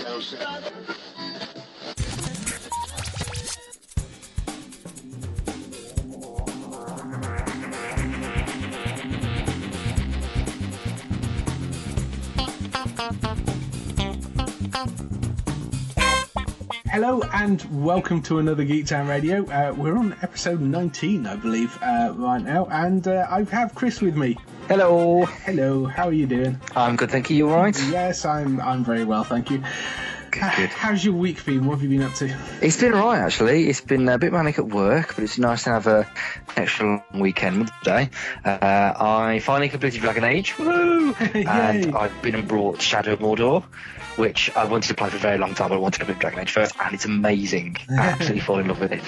Oh, shit. Hello and welcome to another Geek Town Radio. Uh, we're on episode 19, I believe, uh, right now, and uh, I have Chris with me. Hello. Hello, how are you doing? I'm good, thank you. You alright? Yes, I'm. I'm very well, thank you. Good. How's your week been? What have you been up to? It's been alright actually. It's been a bit manic at work, but it's nice to have a extra long weekend today. Uh, I finally completed Dragon Age, woo! and I've been and brought Shadow of Mordor, which I wanted to play for a very long time. But I wanted to complete Dragon Age first, and it's amazing. I absolutely fall in love with it.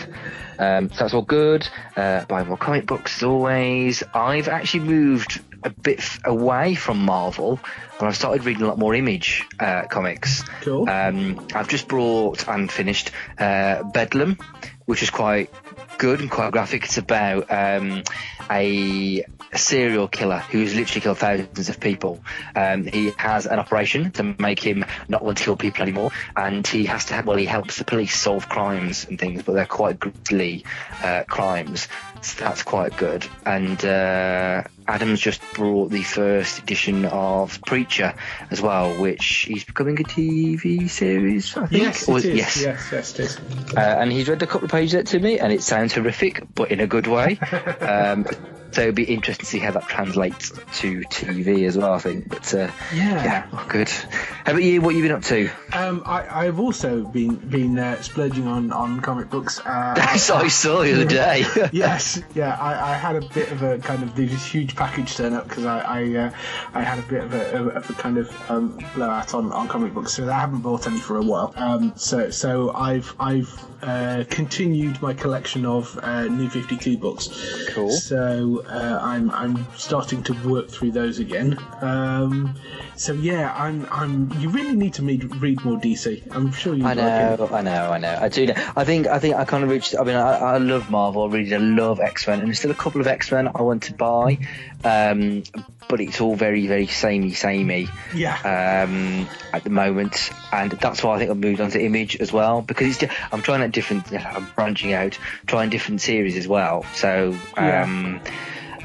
Um, so that's all good. Uh, buy more comic books as always. I've actually moved a bit f- away from Marvel, and I've started reading a lot more Image uh, comics. Cool. Um, I've just brought and finished uh, Bedlam, which is quite good and quite graphic. It's about um, a serial killer who's literally killed thousands of people. Um, he has an operation to make him not want to kill people anymore, and he has to. Well, he helps the police solve crimes and things, but they're quite grisly uh, crimes. So that's quite good. And uh, Adam's just brought the first edition of Preacher as well, which is becoming a TV series. I think. Yes, Or- it is. yes. yes, yes, it is. Uh, and he's read a couple of pages of it to me, and it sounds horrific, but in a good way. um, so it'd be interesting to see how that translates to TV as well. I think, but uh, Yeah. yeah, good. How about you? What have you been up to? Um, I, I've also been been uh, splurging on on comic books. Uh, I saw, I saw the other day. yes, yeah, I, I had a bit of a kind of this huge package turn up because I I, uh, I had a bit of a, of a kind of um, blowout on, on comic books, so I haven't bought any for a while. Um, so so I've I've uh, continued my collection of uh, New Fifty Two books. Cool. So uh, I'm I'm starting to work through those again. Um, so yeah, I'm I'm. You really need to read read more DC. I'm sure you. I like know, I know, I know. I do. Know. I think, I think I kind of reached. I mean, I, I love Marvel. I really love X Men, and there's still a couple of X Men I want to buy, um, but it's all very, very samey, samey. Yeah. um, at the moment, and that's why I think I've moved on to Image as well because it's, I'm trying out different, I'm branching out, trying different series as well. So, um,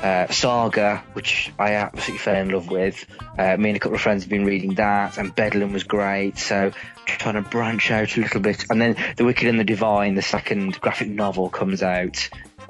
uh, Saga, which I absolutely fell in love with, uh, me and a couple of friends have been reading that, and Bedlam was great. So, trying to branch out a little bit, and then The Wicked and the Divine, the second graphic novel, comes out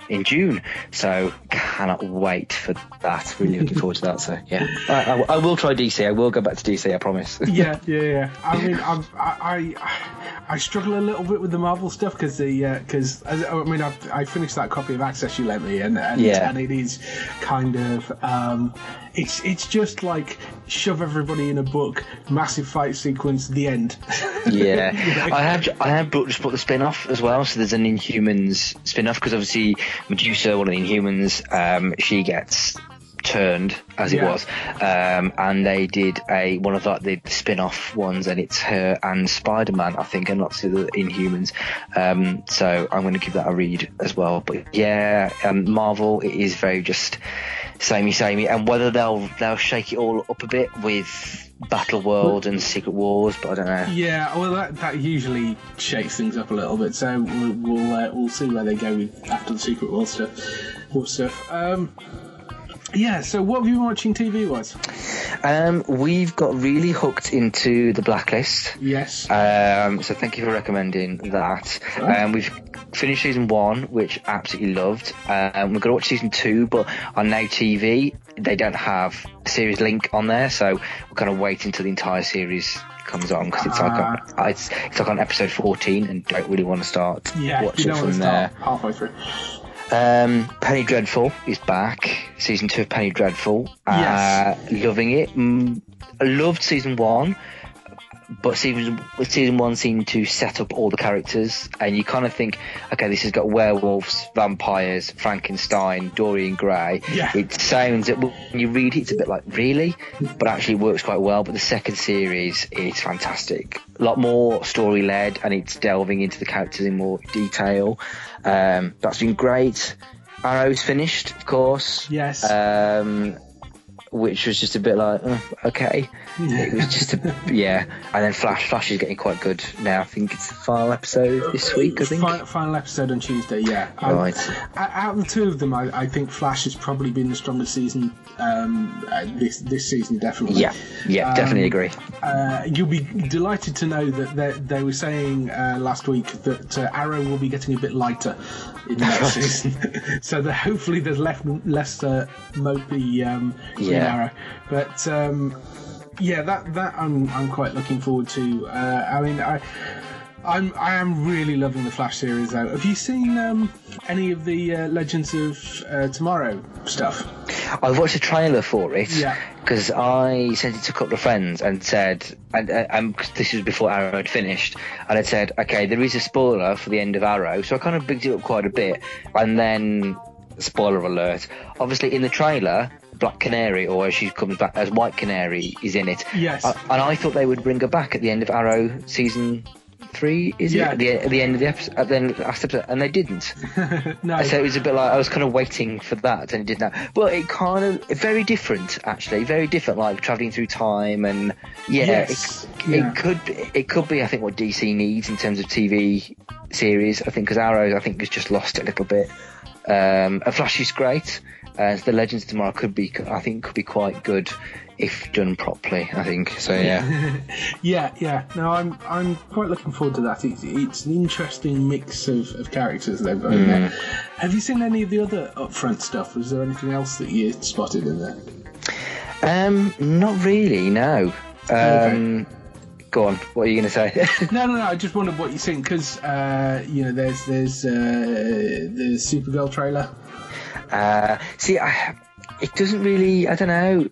in June. So cannot wait for that. Really looking forward to that. So yeah, I, I, I will try DC. I will go back to DC. I promise. yeah, yeah, yeah. I mean, I'm, I, I, I struggle a little bit with the Marvel stuff because the because I mean, I've, I finished that copy of Axis you lent me, and and, Yeah. and it is kind of um, it's it's just like shove everybody in a book, massive fight sequence, the end. yeah, I have I have just put the spin off as well. So there's an Inhumans spin off because obviously Medusa, one of the Inhumans, um, she gets turned as it Yeah. was, um, and they did a one of like the spin off ones, and it's her and Spider Man, I think, and lots of the Inhumans. Um, so I'm going to give that a read as well. But yeah, um, Marvel it is very just samey samey, and whether they'll they'll shake it all up a bit with Battle World and Secret Wars, but I don't know. yeah, well, that, that usually shakes things up a little bit. So we'll we'll, uh, we'll see where they go with after the Secret World stuff. War stuff. Um, Yeah. So what have you been watching TV wise? Um, we've got really hooked into the Blacklist. Yes. Um, so thank you for recommending that. Um, we've finished season one, which absolutely loved. Um, we're going to watch season two, but on Now TV, they don't have a series link on there, so we're kind of waiting until the entire series comes on because it's like on, uh, it's, it's like on episode 14 and don't really want to start yeah, watching from there. halfway through. Um, Penny Dreadful is back. Season two of Penny Dreadful. Yes. Uh, loving it. Mm, I loved season one, but season season one seemed to set up all the characters, and you kind of think, okay, this has got werewolves, vampires, Frankenstein, Dorian Gray. Yeah. It sounds when you read it, it's a bit like really, but actually it works quite well. But the second series is fantastic. A lot more story led, and it's delving into the characters in more detail. Um, that's been great. Arrow's finished, of course. Yes. Um, which was just a bit like, oh, okay. It was just a, yeah. And then Flash, Flash is getting quite good now. I think it's the final episode this week, I think. Final, final episode on Tuesday, yeah. Um, Right. o- Out of the two of them, I, I think Flash has probably been the strongest season um, uh, this this season, definitely. Yeah, yeah, Um, definitely agree. Uh, you'll be delighted to know that they, they were saying uh, last week that uh, Arrow will be getting a bit lighter in the next season, so that hopefully there's less less uh, mopey um, Yeah. Arrow. But um, yeah, that that I'm I'm quite looking forward to. Uh, I mean, I. I'm I am really loving the Flash series though. Have you seen um, any of the uh, Legends of uh, Tomorrow stuff? I watched a trailer for it Yeah. because I sent it to a couple of friends and said, and, uh, and this was before Arrow had finished, and I said, okay, there is a spoiler for the end of Arrow, so I kind of bigged it up quite a bit, and then spoiler alert. Obviously, in the trailer. Black Canary, or as she comes back as White Canary, is in it. Yes. Uh, and I thought they would bring her back at the end of Arrow season three. Is Yeah. it at the, at the end of the episode? At the end of the last episode, and they didn't. No. So it was a bit like I was kind of waiting for that, and it did not. But it kind of very different, actually, very different. Like traveling through time, and yeah, Yes, it, yeah. it could be- it could be I think what DC needs in terms of TV series. I think because Arrow I think has just lost it a little bit. Um, a Flash is great. Uh, the Legends of Tomorrow could be I think could be quite good if done properly. I think so. Yeah. Yeah, yeah. No, I'm I'm quite looking forward to that. It's, it's an interesting mix of, of characters they've got in there. Have you seen any of the other upfront stuff? Was there anything else that you spotted in there? um, not really. No. Um, Go on. What are you going to say? No, no, no. I just wondered what you think because uh, you know there's there's uh, the Supergirl trailer. Uh, see, I, it doesn't really. I don't know.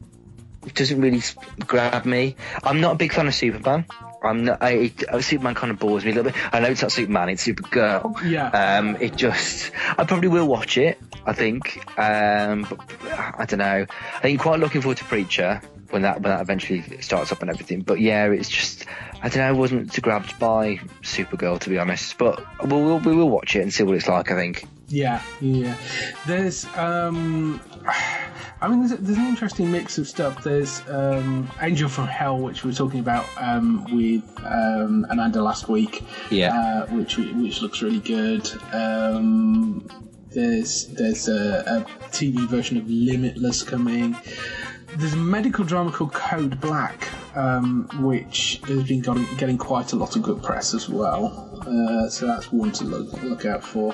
It doesn't really grab me. I'm not a big fan of Superman. I'm not. I, I, Superman kind of bores me a little bit. I know it's not Superman. It's Supergirl. Yeah. Um. It just. I probably will watch it. I think. Um. But I don't know. I think quite looking forward to Preacher when that when that eventually starts up and everything. But yeah, it's just. I don't know. I wasn't grabbed by Supergirl to be honest. But we'll, we'll we will watch it and see what it's like. I think. Yeah, yeah. There's, um, I mean, there's, there's an interesting mix of stuff. There's um, Angel from Hell, which we were talking about um, with um, Amanda last week. Yeah. Uh, which which looks really good. Um, there's there's a, a TV version of Limitless coming. There's a medical drama called Code Black, um, which has been getting, getting quite a lot of good press as well. Uh, so that's one to look, look out for.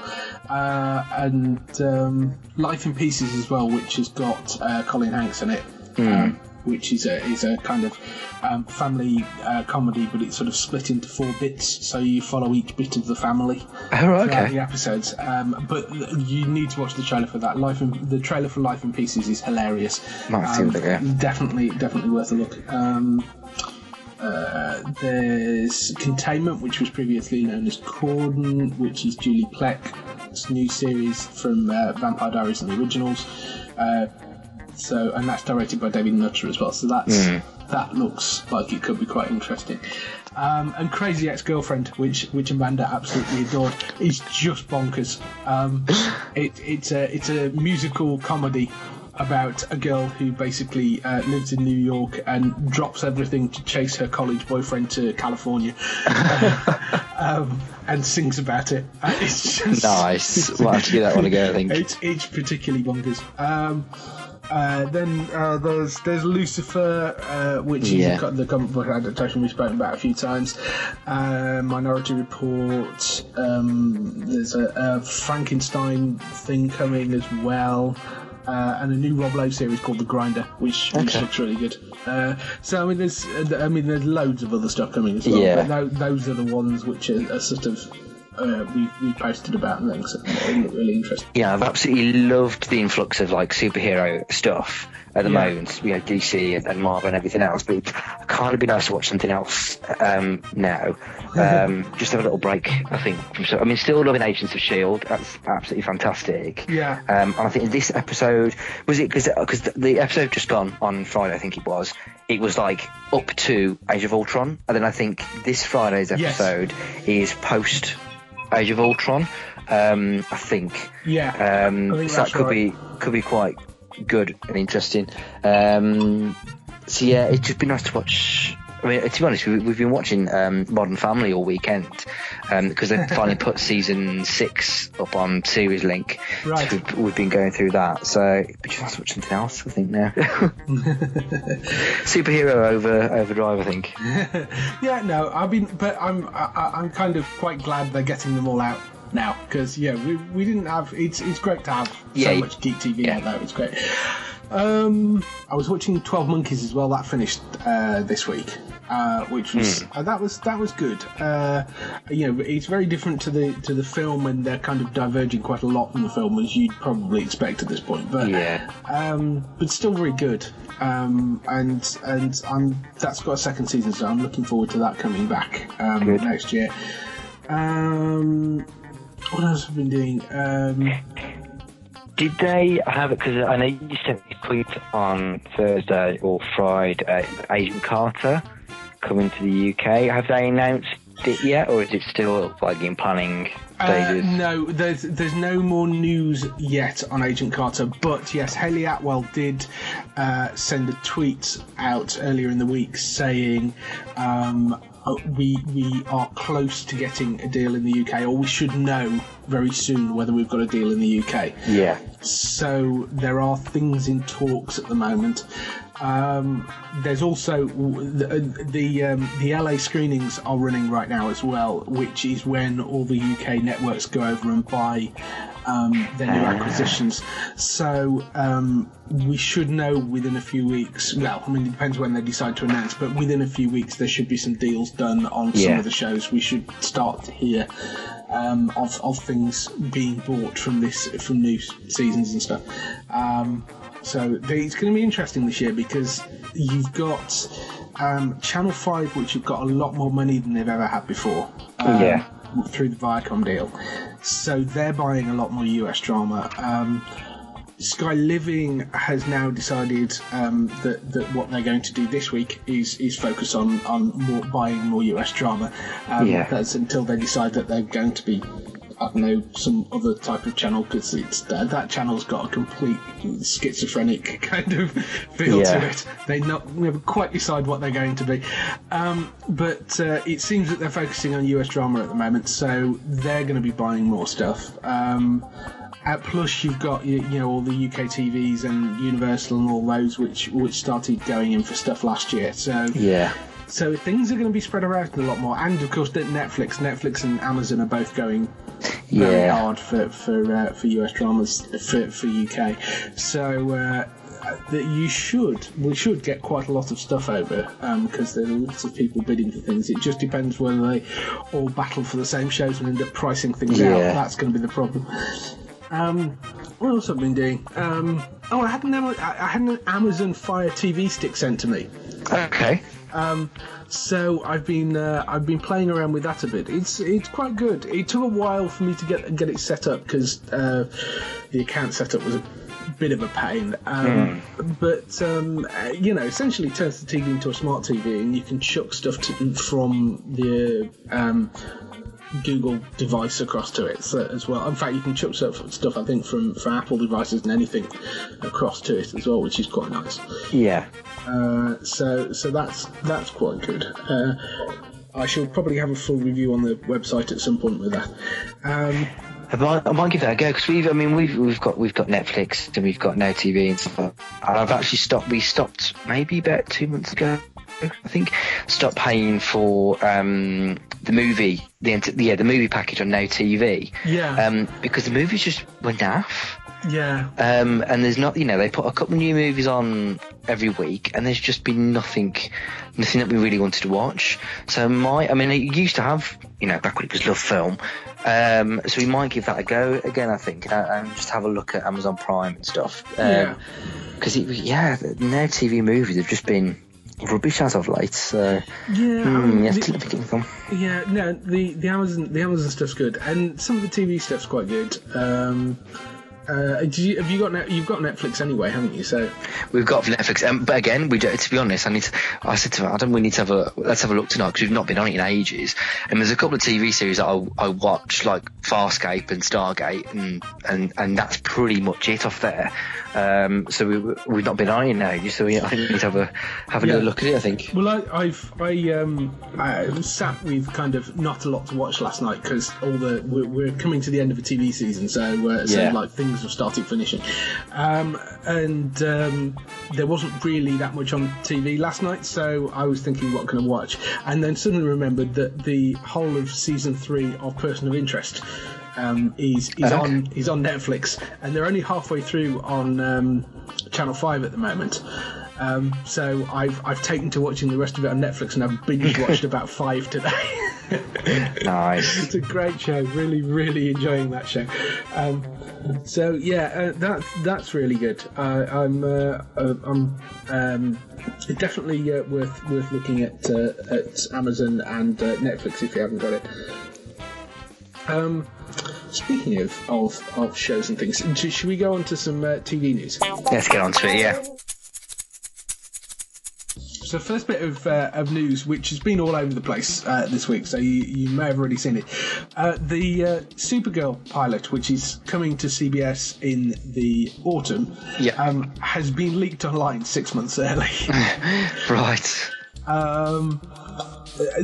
Uh, and um, Life in Pieces as well, which has got uh, Colin Hanks in it, um, which is a is a kind of um, family uh, comedy, but it's sort of split into four bits, so you follow each bit of the family Oh, right, throughout okay. the episodes. Um, but you need to watch the trailer for that. Life in, the trailer for Life in Pieces is hilarious. See Um, what they go. Definitely, definitely worth a look. Um, uh, there's Containment, which was previously known as Cordon, which is Julie Plec's new series from uh, Vampire Diaries and the originals. Uh, so, and that's directed by David Nutter as well. So that's that looks like it could be quite interesting. Um, and Crazy Ex-Girlfriend, which which Amanda absolutely adored, is just bonkers. Um, it, it's a it's a musical comedy about a girl who basically uh, lives in New York and drops everything to chase her college boyfriend to California, um, and sings about it. Uh, it's just Nice. We'll have to give that one a go, I think. it's it's particularly bonkers. Um, Uh, then uh, there's there's Lucifer, uh, which Yeah. is the the comic book adaptation we've spoken about a few times. Uh, Minority Report. Um, there's a, a Frankenstein thing coming as well. Uh, and a new Rob Lowe series called The Grinder, which, which Okay. looks really good. Uh, so I mean, there's I mean, there's loads of other stuff coming as well. Yeah. But tho- those are the ones which are, are sort of uh, we we posted about and things. They look really interesting. Yeah, I've absolutely loved the influx of like superhero stuff at the Yeah. moment. You know, DC and, and Marvel and everything else. But it kind of be nice to watch something else um, now. Um, just have a little break. I think. From, so, I mean, still loving Agents of Shield. That's absolutely fantastic. Yeah. Um, and I think this episode was it because because the, the episode just gone on Friday. I think it was. It was like up to Age of Ultron, and then I think this Friday's Yes. episode is post Age of Ultron. Um, I think. Yeah, Um, I think so that could right. be could be quite good and interesting. Um, so yeah, it'd just be nice to watch. I mean, to be honest, we, we've been watching um, Modern Family all weekend because they finally put season six up on Series Link. Right. So we've, we've been going through that. So be just nice to watch something else. I think now. Superhero over Overdrive. I think. Yeah, no, I've been, but I'm I, I'm kind of quite glad they're getting them all out now because yeah, we, we didn't have. It's it's great to have Yeah, so you- much geek TV yeah. out there. It's great. Um, I was watching Twelve Monkeys as well. That finished uh, this week, uh, which was Hmm. uh, that was that was good. Uh, you know, it's very different to the to the film, and they're kind of diverging quite a lot from the film as you'd probably expect at this point. But Yeah. um, but still very good. Um, and and I'm that's got a second season, so I'm looking forward to that coming back um, next year. Um, what else have I been doing? Did they have it? Because I know you sent me a tweet on Thursday or Friday. Agent Carter coming to the UK. Have they announced it yet, or is it still like in planning uh, stages? no, there's there's no more news yet on Agent Carter, but yes, Hayley Atwell did uh, send a tweet out earlier in the week saying. Um, uh, we we are close to getting a deal in the UK, or we should know very soon whether we've got a deal in the UK. Yeah. So there are things in talks at the moment. Um, there's also the the, um, the LA screenings are running right now as well, which is when all the UK networks go over and buy um, their new acquisitions. So um, we should know within a few weeks. Well, I mean, it depends when they decide to announce, but within a few weeks there should be some deals done on some Yeah. of the shows. We should start to hear um, of of things being bought from this from new seasons and stuff. Um, so it's going to be interesting this year because you've got um, Channel Five, which have got a lot more money than they've ever had before. Um, Yeah. Through the Viacom deal, so they're buying a lot more US drama. Um, Sky Living has now decided um, that, that what they're going to do this week is is focus on on more, buying more US drama. Um, Yeah. That's until they decide that they're going to be. I don't know some other type of channel because it's that, that channel's got a complete schizophrenic kind of feel Yeah. to it. They not never quite decide what they're going to be, um, but uh, it seems that they're focusing on US drama at the moment, so they're going to be buying more stuff. Um, uh, plus, you've got you, you know all the UK TVs and Universal and all those which which started going in for stuff last year. So Yeah. So things are going to be spread around a lot more, and of course, Netflix, Netflix and Amazon are both going very Yeah. hard for for uh, for US dramas for for UK. So. Uh, that you should, we should get quite a lot of stuff over because there are lots of people bidding for things. It just depends whether they all battle for the same shows and end up pricing things out. That's going to be the problem. Um, what else have I been doing? Um, oh, I had an I I had an Amazon Fire TV stick sent to me. Okay. Um, so I've been uh, I've been playing around with that a bit. It's it's quite good. It took a while for me to get get it set up because uh, the account setup was a bit of a pain. Um, But um, uh, you know, essentially, turns the TV into a smart TV, and you can chuck stuff to, from the um, Google device across to it so, as well. In fact, you can chuck stuff, stuff I think from, from Apple devices and anything across to it as well, which is quite nice. Yeah. Uh, so so that's that's quite good. Uh, I shall probably have a full review on the website at some point with that. Um, I might, I might give that a go because we've, I mean, we've we've got we've got Netflix and we've got Now TV and stuff. And I've actually stopped. We stopped maybe about two months ago. I think stopped paying for um, the movie, the yeah, the movie package on Now TV. Yeah. Um, because the movies just went off. Yeah. Um, and there's not, you know, they put a couple of new movies on every week, and there's just been nothing, nothing that we really wanted to watch. So my, I mean, it used to have, you know, back when it was Love Film. Um, so we might give that a go again, I think, and, and just have a look at Amazon Prime and stuff. Um, Yeah. Because yeah, now TV movies have just been rubbish as of late. So Yeah. hmm, you have the- to look at. Yeah, no, the the Amazon the Amazon stuff's good, and some of the TV stuff's quite good. Um, uh, you, have you got Net, you've got Netflix anyway, haven't you? So We've got Netflix, um, but again, we do, to be honest, I need to. I said to Adam, we need to have a let's have a look tonight because we've not been on it in ages. And there's a couple of TV series that I, I watch, like Farscape and Stargate, and and and that's pretty much it off there. Um, so we we've not been on it in ages, so we, I need to have a have a Yeah. look at it. I think. Well, I, I've I um I sat with kind of not a lot to watch last night because all the we're, we're coming to the end of a TV season, so uh, so Yeah. like things have starting finishing, um and um there wasn't really that much on TV last night, so I was thinking what can I watch, and then suddenly remembered that the whole of season three of Person of Interest. Um, is is Okay. on is on Netflix, and they're only halfway through on um, Channel Five at the moment. Um, so I've I've taken to watching the rest of it on Netflix, and I've binge watched about five today. Nice. it's a great show. Really, really enjoying that show. Um, so yeah, uh, that that's really good. Uh, I'm uh, uh, I'm um, definitely uh, worth worth looking at uh, at Amazon and uh, Netflix if you haven't got it. Um, speaking of, of of shows and things, should we go on to some uh, TV news? Let's get on to it. Yeah. So first bit of, uh, of news, which has been all over the place uh, this week, so you, you may have already seen it. Uh, the uh, Supergirl pilot, which is coming to CBS in the autumn, Yeah. um, has been leaked online six months early. Right. Um,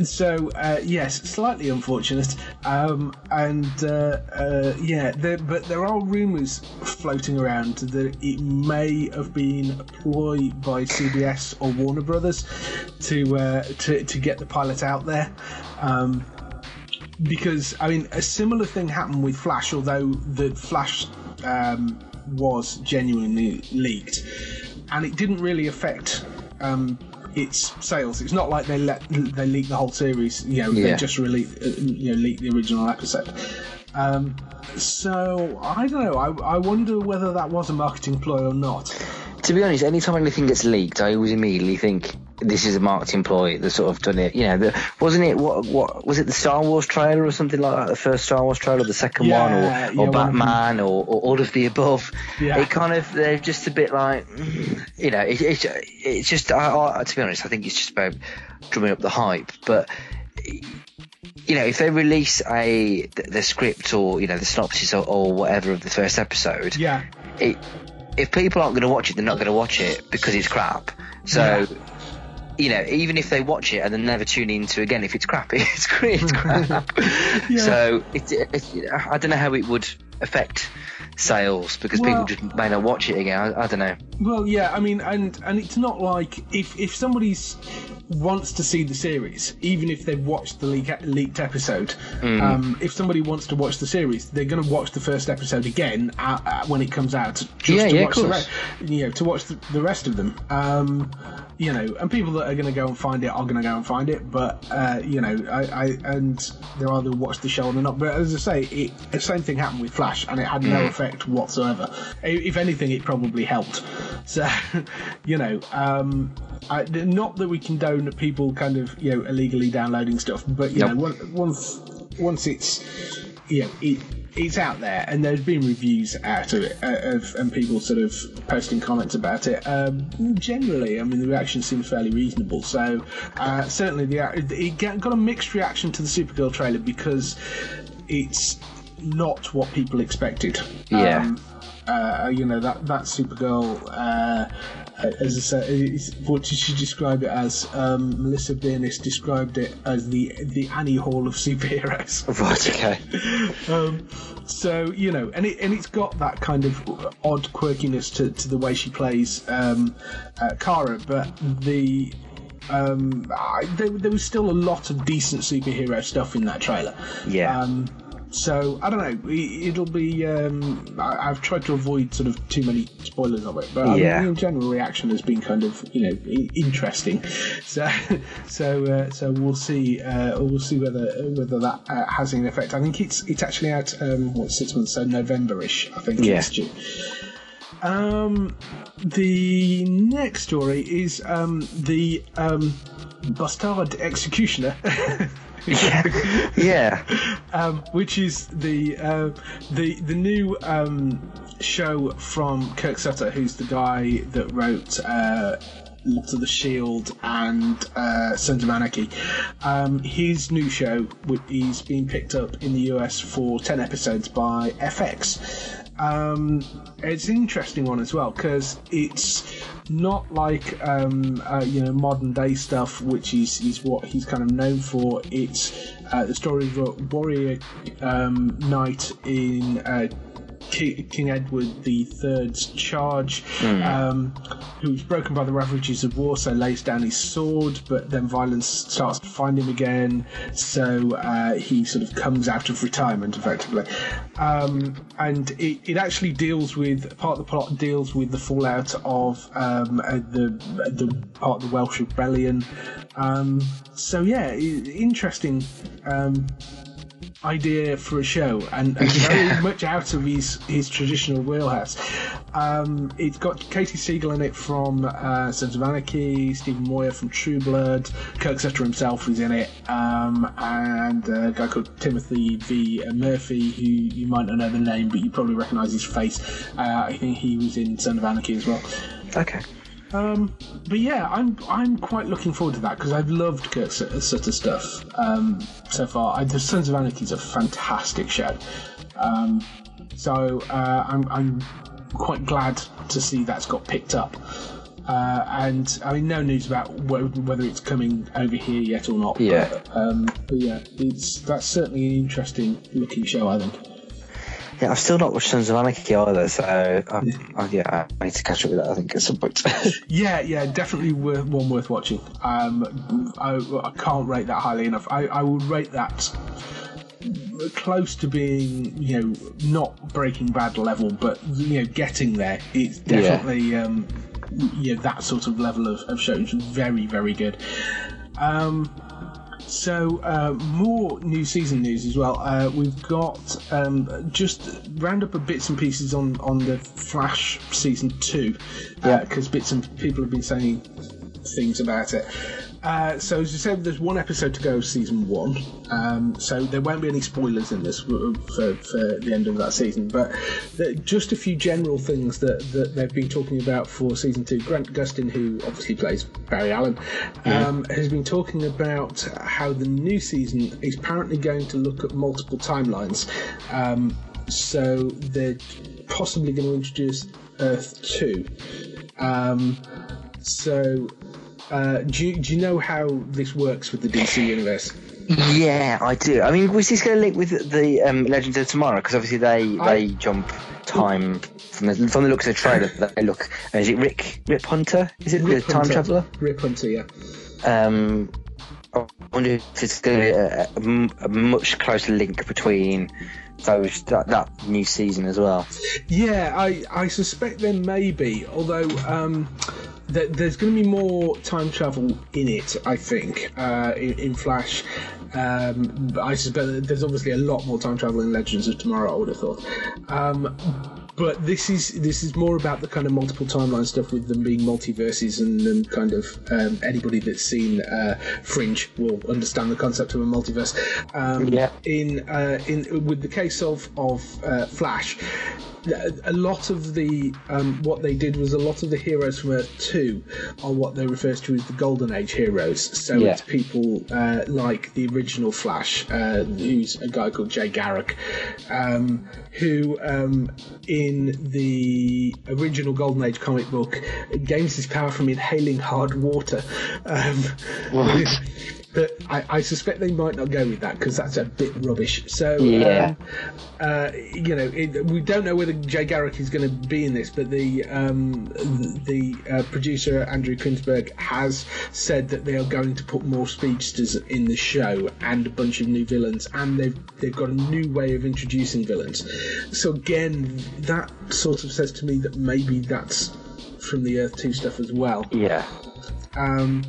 so uh, yes, slightly unfortunate. Um, and uh, uh, yeah, there, but there are rumours floating around that it may have been a ploy by CBS or Warner Brothers to uh, to to get the pilot out there. Um, because I mean, a similar thing happened with Flash, although the Flash um, was genuinely leaked, and it didn't really affect um, its sales. It's not like they let they leak the whole series. You know, Yeah. they just released, uh, you know, leak the original episode. Um, so I don't know. I, I wonder whether that was a marketing ploy or not. To be honest, anytime anything gets leaked, I always immediately think this is a marketing ploy that sort of done it. You know, the, wasn't it what what was it the Star Wars trailer or something like that? The first Star Wars trailer, the second Yeah, one, or, yeah, or them. Batman, or, or all of the above. Yeah. It kind of they're just a bit like, you know, it, it's it's just I, I, to be honest, I think it's just about drumming up the hype, but. You know, if they release a the, the script or you know the synopsis or, or whatever of the first episode, Yeah, it, if people aren't going to watch it, they're not going to watch it because it's crap. So, you know, even if they watch it and then never tune into it again, if it's crap, it's, it's crap. So, it, it, I don't know how it would affect sales because Well- people just may not watch it again. I, I don't know. Well, yeah, I mean, and and it's not like if if somebody's wants to see the series, even if they've watched the leak, leaked episode, Mm. um, if somebody wants to watch the series, they're going to watch the first episode again uh, uh, when it comes out, just Yeah, to yeah, of watch the course. re- you know to watch the, the rest of them. Um, you know, and people that are going to go and find it are going to go and find it, but uh, you know, I, I and they're either watch the show or they're not. But as I say, it, the same thing happened with Flash, and it had Mm. no effect whatsoever. If anything, it probably helped. So, you know, um, I, not that we condone people kind of you know illegally downloading stuff, but you Nope. know, once once it's you know it. It's out there, and there's been reviews out of it, uh, of, and people sort of posting comments about it. Um, generally, I mean, the reaction seems fairly reasonable. So, uh, certainly, the it got a mixed reaction to the Supergirl trailer because it's not what people expected. Yeah. Um, Uh, you know that that Supergirl, uh, as I said, what did she describe it as? Um, Melissa Benoist described it as the the Annie Hall of superheroes. Right. Okay. Um, so you know, and it and it's got that kind of odd quirkiness to, to the way she plays um, uh, Kara, but the um, I, there, there was still a lot of decent superhero stuff in that trailer. Yeah. Um, so I don't know. it- It'll be. Um, I, I've tried to avoid sort of too many spoilers of it, but I mean, in general, reaction has been kind of you know i- interesting. So so uh, so we'll see. Uh, we'll see whether whether that uh, has any effect. I think it's it's actually out um, what six months so November-ish. I think Yeah. it's due. Um, the next story is um, the um, Bastard Executioner. yeah. yeah. um, which is the uh, the the new um, show from Kurt Sutter, who's the guy that wrote. Uh, of the Shield and uh, Sons of Anarchy. Um, his new show is being picked up in the US for 10 episodes by FX. Um, it's an interesting one as well because it's not like um, uh, you know modern day stuff, which is, is what he's kind of known for. It's uh, the story of a warrior um, knight in uh, Ki- King Edward III's charge, um, who's broken by the ravages of war, so lays down his sword, but then violence starts to find him again, so uh, he sort of comes out of retirement effectively. Um, and it, it actually deals with part of the plot deals with the fallout of um, uh, the the part of the Welsh rebellion. Um, so yeah, interesting. Idea for a show and, and very much out of his his traditional wheelhouse. Um, it's got Katey Sagal in it from uh, Sons of Anarchy, Stephen Moyer from True Blood, Kurt Sutter himself is in it, um, and a guy called Timothy V. Murphy, who you might not know the name, but you probably recognise his face. Uh, I think he was in Sons of Anarchy as well. Okay. Um, but yeah, I'm I'm quite looking forward to that because I've loved Kurt Sut- Sutter stuff um, so far. I, the Sons of Anarchy is a fantastic show, um, so uh, I'm I'm quite glad to see that's got picked up. Uh, and I mean, no news about wh- whether it's coming over here yet or not. Yeah. But, um, but yeah, it's that's certainly an interesting looking show. I think. Yeah, I've still not watched Sons of Anarchy either, so um, I, yeah, I need to catch up with that. I think at some point. Yeah, yeah, definitely worth, one worth watching. Um, I, I can't rate that highly enough. I, I would rate that close to being, you know, not Breaking Bad level, but you know, getting there. It's Yeah. definitely, um, yeah, that sort of level of, of show. It's very, very good. Um, so uh, more new season news as well. Uh, we've got um, just roundup of bits and pieces on on the Flash season two because bits and people have been saying things about it. Uh, so as you said, there's one episode to go of season one, um, so there won't be any spoilers in this for, for, for the end of that season. But there- just a few general things that, that they've been talking about for season two. Grant Gustin, who obviously plays Barry Allen, um, has been talking about how the new season is apparently going to look at multiple timelines. Um, so they're possibly going to introduce Earth Two. Um, so, uh, do, you, do you know how this works with the DC universe? yeah, I do. I mean, was this going to link with the um, Legends of Tomorrow? Because obviously they I- they jump time from the from the looks of the trailer. They look. Is it Rick Rip Hunter? Is it Rip the time traveler? Rip Hunter, yeah. Um, I wonder if it's going to be a much closer link between those that, that new season as well. Yeah, I, I suspect there may be, although um, th- there's going to be more time travel in it, I think, uh, in, in Flash. Um, I suspect there's obviously a lot more time travel in Legends of Tomorrow, I would have thought. Um, but this is this is more about the kind of multiple timeline stuff with them being multiverses and, and kind of um, anybody that's seen uh, Fringe will understand the concept of a multiverse. Um, Yeah. In uh, in with the case of of uh, Flash, a lot of the um, what they did was a lot of the heroes from Earth Two are what they refer to as the Golden Age heroes. So Yeah. it's people uh, like the original Flash, uh, who's a guy called Jay Garrick, um, who um, in the original Golden Age comic book gains his power from inhaling hard water. But I, I suspect they might not go with that because that's a bit rubbish. So, Yeah. um, uh, you know, it, we don't know whether Jay Garrick is going to be in this, but the um, the uh, producer Andrew Kreisberg has said that they are going to put more speedsters in the show and a bunch of new villains, and they've they've got a new way of introducing villains. So again, that sort of says to me that maybe that's from the Earth Two stuff as well. Yeah. Um,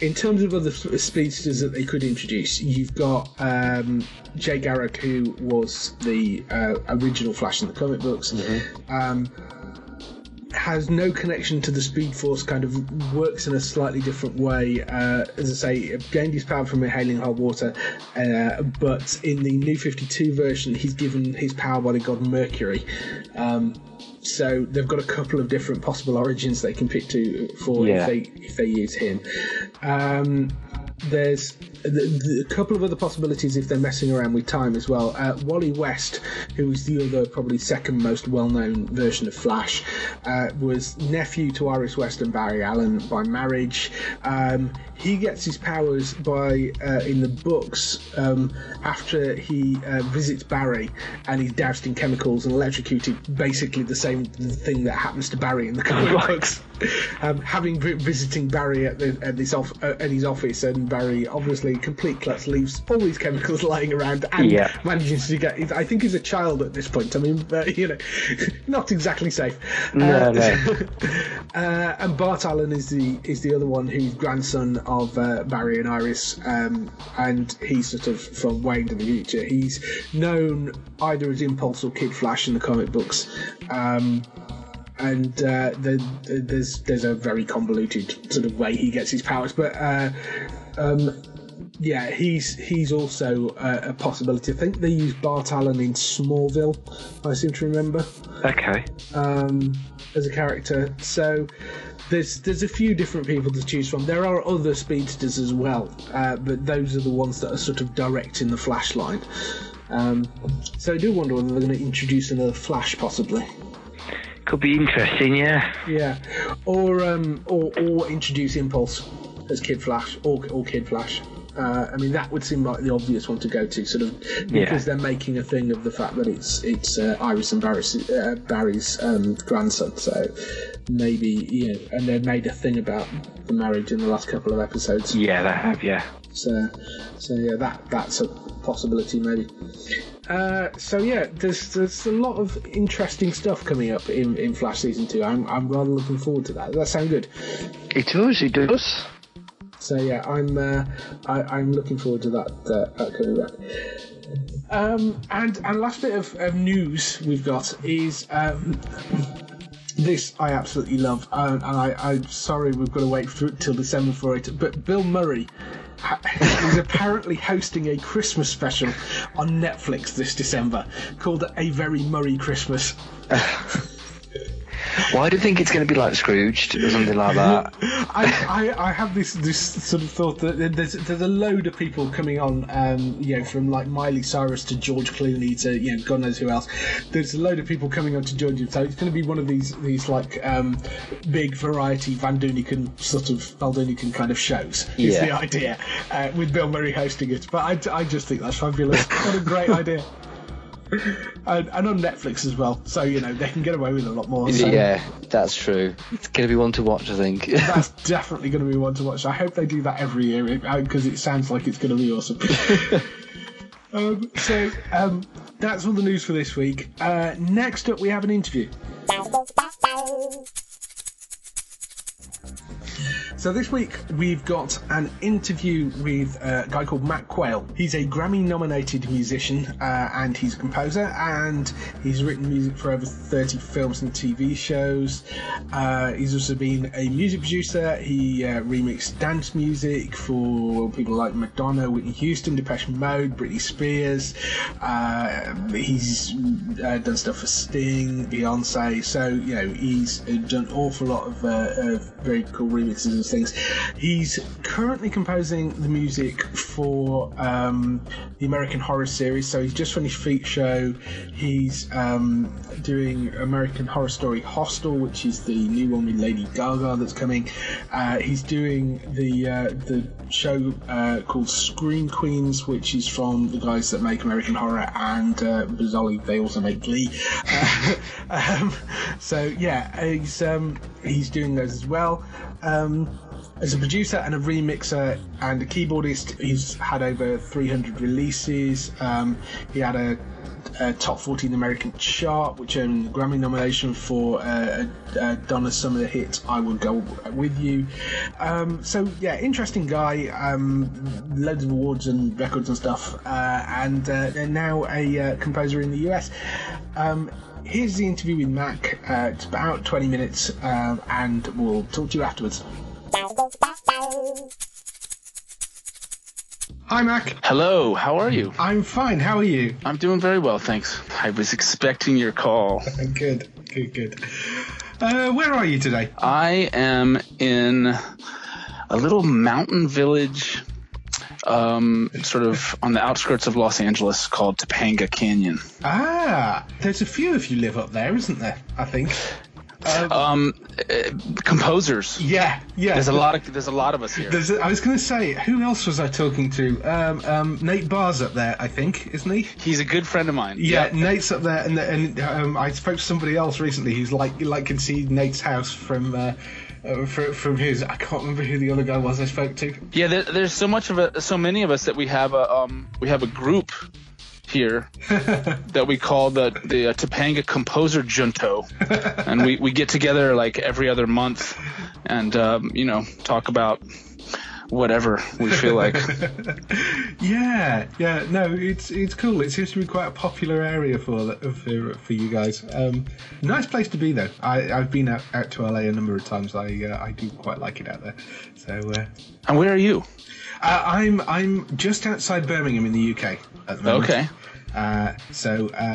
in terms of other speedsters that they could introduce, you've got um, Jay Garrick, who was the uh, original Flash in the comic books. Um, has no connection to the Speed Force, kind of works in a slightly different way. Uh, as I say, gained his power from inhaling hot water, uh, but in the New 52 version, he's given his power by the god Mercury. Um, so they've got a couple of different possible origins they can pick to for Yeah. if they if they use him. Um, there's the, the, a couple of other possibilities if they're messing around with time as well. Uh, Wally West, who is the other probably second most well-known version of Flash, uh, was nephew to Iris West and Barry Allen by marriage. Um, he gets his powers by uh, in the books um, after he uh, visits Barry and he's doused in chemicals and electrocuted. Basically, the same thing that happens to Barry in the comic books. Um, having vi- visiting Barry at, the, at, this off, uh, at his office, and Barry obviously complete klutz leaves all these chemicals lying around and Yeah. manages to get. I think he's a child at this point. I mean, but, you know, not exactly safe. No, Uh, no. uh, and Bart Allen is the is the other one who's grandson of uh, Barry and Iris, um, and he's sort of from way into the future. He's known either as Impulse or Kid Flash in the comic books. Um, and uh, there, there's there's a very convoluted sort of way he gets his powers, but uh, um, yeah, he's he's also a, a possibility. I think they use Bart Allen in Smallville. I seem to remember Okay. um, as a character. So there's there's a few different people to choose from. There are other speedsters as well, uh, but those are the ones that are sort of direct in the Flash line. Um, so I do wonder whether they're going to introduce another Flash, possibly. Could be interesting, yeah. Yeah, or um, or or introduce Impulse as Kid Flash or or Kid Flash. Uh, I mean, that would seem like the obvious one to go to, sort of, because Yeah. they're making a thing of the fact that it's it's uh, Iris and Barry's, uh, Barry's um, grandson. So maybe you know, and they made a thing about the marriage in the last couple of episodes. Yeah, they have, yeah. So, so yeah, that that's a possibility maybe. Uh, so yeah, there's there's a lot of interesting stuff coming up in, in Flash season two. I'm I'm rather looking forward to that. Does that sound good? It does, it does. So yeah, I'm uh, I, I'm looking forward to that, uh, that coming back. Um, and and last bit of, of news we've got is um, this I absolutely love, uh, and I, I'm sorry we've got to wait for, till December for it. But Bill Murray ha- is apparently hosting a Christmas special on Netflix this December called A Very Murray Christmas. Why do you think it's going to be like Scrooged or something like that? I, I, I have this this sort of thought that there's there's a load of people coming on, um, you know, from like Miley Cyrus to George Clooney to you know God knows who else. There's a load of people coming on to join you, so it's going to be one of these these like um, big variety Val Doonican sort of Van kind of shows. Is Yeah. the idea uh, with Bill Murray hosting it? But I, I just think that's fabulous. what a great idea. And, and on Netflix as well, so you know they can get away with a lot more. So Yeah, that's true. It's going to be one to watch, I think. that's definitely going to be one to watch. I hope they do that every year because it sounds like it's going to be awesome. um, so um, that's all the news for this week. Uh, next up, we have an interview. So this week we've got an interview with a guy called Mac Quayle. He's a Grammy-nominated musician uh, and he's a composer, and he's written music for over 30 films and TV shows. Uh, he's also been a music producer. He uh, remixed dance music for people like Madonna, Whitney Houston, Depeche Mode, Britney Spears. Uh, he's uh, done stuff for Sting, Beyonce. So you know he's done an awful lot of, uh, of very cool remixes and things. He's currently composing the music for um, the American Horror series. So he's just finished Freak Show. He's um, doing American Horror Story Hotel, which is the new one with Lady Gaga that's coming. Uh, he's doing the uh, the show uh, called Scream Queens, which is from the guys that make American Horror and uh, bizarrely they also make Glee. Uh, um, so yeah, he's um, he's doing those as well. Um, as a producer and a remixer and a keyboardist, he's had over 300 releases. Um, he had a, a, top 14 American chart, which earned a Grammy nomination for uh, uh, Donna Summer hit "I Will Go With You." Um, so yeah, interesting guy. Um, loads of awards and records and stuff, uh, and uh, now a uh, composer in the US. Um, here's the interview with Mac. Uh, it's about 20 minutes, um, and we'll talk to you afterwards. Hi, Mac. Hello, how are you? I'm fine. How are you? I'm doing very well, thanks. I was expecting your call. good, good, good. Uh, where are you today? I am in a little mountain village, um, sort of on the outskirts of Los Angeles called Topanga Canyon. Ah, there's a few of you live up there, isn't there? I think. Um, um uh, composers. Yeah, yeah. There's a lot of there's a lot of us here. There's A, I was going to say, who else was I talking to? Um, um, Nate Barr's up there, I think, isn't he? He's a good friend of mine. Yeah, yep. Nate's up there, and and um, I spoke to somebody else recently who's like like can see Nate's house from. Uh, uh, from, from his, I can't remember who the other guy was I spoke to. Yeah, there, there's so much of it, so many of us that we have a um, we have a group here that we call the the uh, Topanga Composer Junto, and we, we get together like every other month, and um, you know talk about whatever we feel like. yeah, yeah, no, it's it's cool. It seems to be quite a popular area for for, for you guys. Um, nice place to be though. I I've been out, out to LA a number of times. I uh, I do quite like it out there. So. Uh, and where are you? Uh, I'm I'm just outside Birmingham in the UK at the moment. Okay. Uh, so.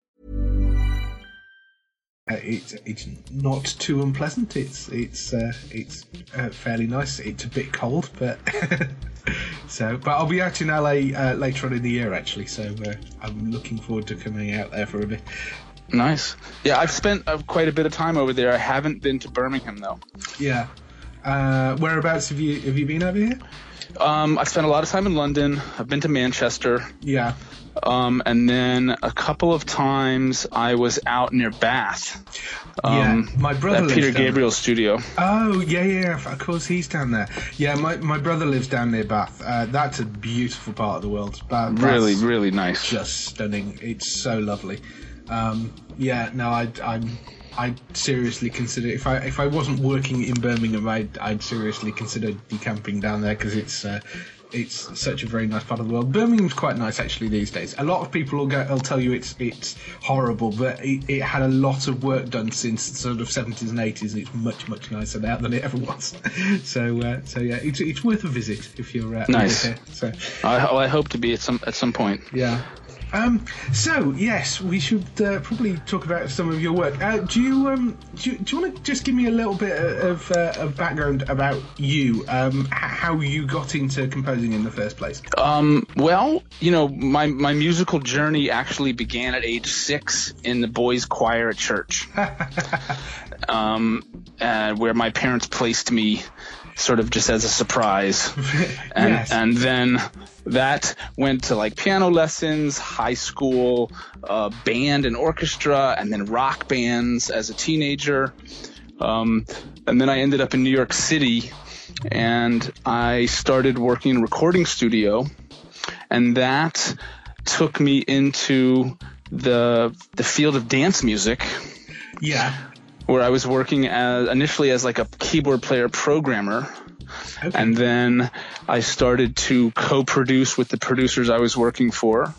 Uh, it's it's not too unpleasant. It's it's uh, it's uh, fairly nice. It's a bit cold, but so but I'll be out in LA uh, later on in the year actually. So uh, I'm looking forward to coming out there for a bit. Nice. Yeah, I've spent uh, quite a bit of time over there. I haven't been to Birmingham though. Yeah. Uh, whereabouts have you have you been over here? Um, I spent a lot of time in London. I've been to Manchester. Yeah. Um, and then a couple of times I was out near Bath. Um, yeah, my brother. At Peter Gabriel's studio. Oh yeah, yeah. Of course, he's down there. Yeah, my, my brother lives down near Bath. Uh, that's a beautiful part of the world. Bath, really, really nice. Just stunning. It's so lovely. Um, yeah, no, I, I'm I'd seriously consider if I if I wasn't working in Birmingham, I'd I'd seriously consider decamping down there because it's uh, it's such a very nice part of the world. Birmingham's quite nice actually these days. A lot of people will go, will tell you it's it's horrible, but it, it had a lot of work done since sort of seventies and eighties, and it's much much nicer now than it ever was. so uh, so yeah, it's it's worth a visit if you're uh, nice. Here. So I, I hope to be at some at some point. Yeah. Um, so yes, we should uh, probably talk about some of your work. Uh, do you um, do you, you want to just give me a little bit of, uh, of background about you, um, how you got into composing in the first place? Um, well, you know, my my musical journey actually began at age six in the boys' choir at church. um, uh, where my parents placed me sort of just as a surprise. and, Yes. and then that went to like piano lessons, high school, uh, band and orchestra, and then rock bands as a teenager. Um, and then I ended up in New York City and I started working in a recording studio. And that took me into the the field of dance music Yeah. Where I was working as initially as like a keyboard player programmer. Okay. And then I started to co-produce with the producers I was working for,